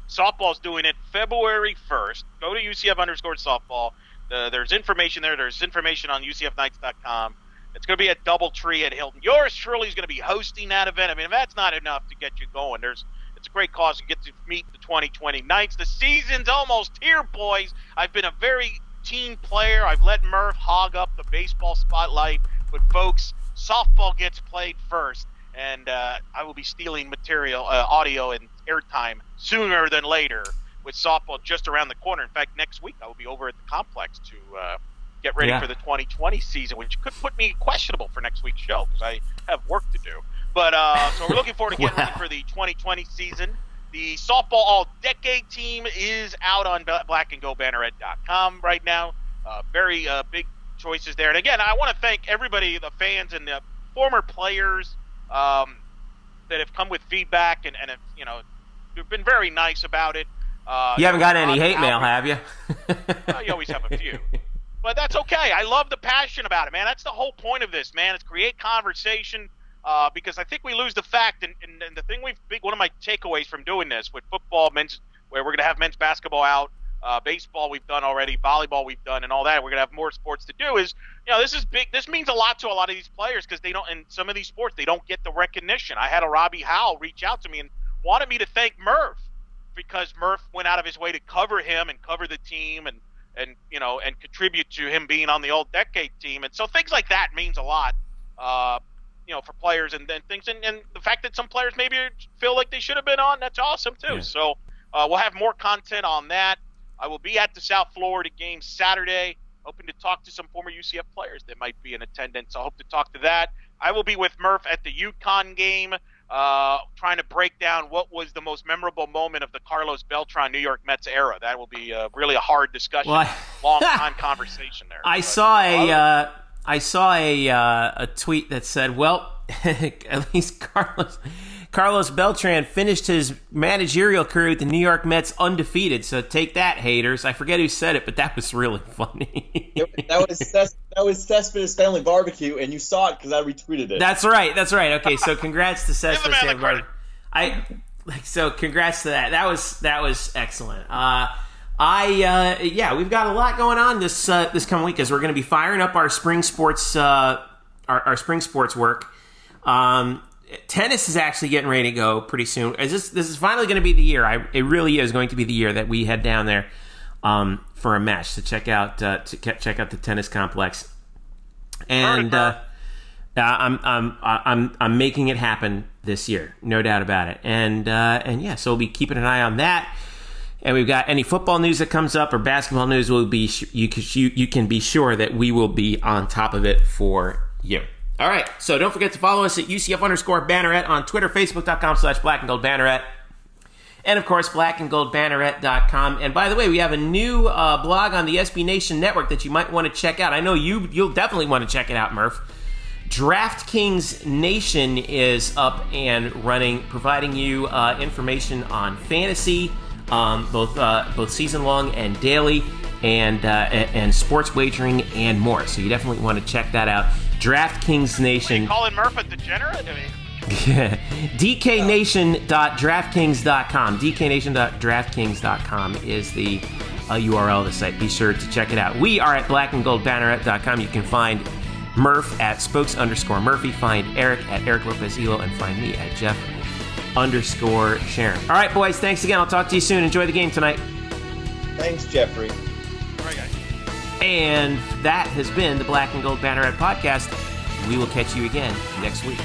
Speaker 2: Softball's doing it February 1st. Go to UCF underscore softball. Uh, there's information there. There's information on UCFKnights.com. It's going to be at DoubleTree at Hilton. Yours truly is going to be hosting that event. I mean, if that's not enough to get you going, there's it's a great cause to get to meet the 2020 Knights. The season's almost here, boys. I've been a very team player. I've let Murph hog up the baseball spotlight, but folks, softball gets played first, and uh, I will be stealing material, uh, audio, and airtime sooner than later with softball just around the corner. In fact, next week I will be over at the complex to uh, get ready
Speaker 1: Yeah.
Speaker 2: for the 2020 season, which could put me questionable for next week's show because I have work to do. But uh, so we're looking forward to getting ready for the 2020 season. The softball all decade team is out on blackandgoldbanneret.com right now. Uh, very uh, big choices there. And again, I want to thank everybody, the fans and the former players um, that have come with feedback and, and have, you know, they've been very nice about it. Uh,
Speaker 1: You haven't got any hate mail, have you?
Speaker 2: Well, you always have a few. But that's okay. I love the passion about it, man. That's the whole point of this, man. It's create conversation. Uh, because I think we lose the fact, and, and, and the thing we've big one of my takeaways from doing this with football, men's where we're going to have men's basketball out, uh, baseball we've done already, volleyball we've done, and all that. We're going to have more sports to do. Is you know this is big. This means a lot to a lot of these players because they don't in some of these sports they don't get the recognition. I had a Robbie Howell reach out to me and wanted me to thank Murph because Murph went out of his way to cover him and cover the team and and you know and contribute to him being on the old decade team and so things like that means a lot uh, you know for players and then things and, and the fact that some players maybe feel like they should have been on that's awesome too
Speaker 1: Yeah.
Speaker 2: so uh, we'll have more content on that I will be at the South Florida game Saturday hoping to talk to some former UCF players that might be in attendance I hope to talk to that I will be with Murph at the UConn game uh, trying to break down what was the most memorable moment of the Carlos Beltran New York Mets era. That will be uh, really a hard discussion,
Speaker 1: Well, I-
Speaker 2: long time conversation there.
Speaker 1: I
Speaker 2: But,
Speaker 1: saw a I saw a uh, a tweet that said, "Well, at least Carlos Carlos Beltran finished his managerial career with the New York Mets undefeated. So take that, haters. I forget who said it, but that was really funny.
Speaker 3: that was Ces- that was Cespedes Family Barbecue, and you saw it because I retweeted it.
Speaker 1: That's right. That's right. Okay, so congrats to Cespedes
Speaker 2: the man the
Speaker 1: Family
Speaker 2: credit.
Speaker 1: I like so congrats to that. That was that was excellent. Uh I uh yeah, we've got a lot going on this uh, this coming week as we're going to be firing up our spring sports uh our, our spring sports work. Um tennis is actually getting ready to go pretty soon. Is this this is finally going to be the year. I it really is going to be the year that we head down there um for a match to check out uh, to check out the tennis complex. And uh, uh, I'm I'm I'm I'm making it happen this year, no doubt about it. And and yeah, so we'll be keeping an eye on that. And we've got any football news that comes up or basketball news. Will be you you can be sure that we will be on top of it for you. All right, so don't forget to follow us at UCF underscore Banneret on Twitter, Facebook.com slash Black and Gold Banneret. And of course, blackandgoldbanneret.com. And by the way, we have a new uh, blog on the SB Nation network that you might want to check out. I know you you'll definitely want to check it out, Murph. DraftKings Nation is up and running, providing you uh, information on fantasy, um, both uh, both season long and daily, and, uh, and sports wagering and more. So you definitely want to check that out. DraftKings Nation.
Speaker 2: Colin Murph a degenerate? I mean,
Speaker 1: DKNation.DraftKings.com. DKNation.DraftKings.com is the uh, URL of the site. Be sure to check it out. We are at blackandgoldbanneret.com. You can find Murph at spokes underscore Murphy, find Eric at Eric Lopez Elo, and find me at Jeff underscore Sharon. All right, boys, thanks again. I'll talk to you soon. Enjoy the game tonight.
Speaker 3: Thanks, Jeffrey.
Speaker 2: all right, guys.
Speaker 1: And that has been the Black and Gold Banneret podcast. We will catch you again next week.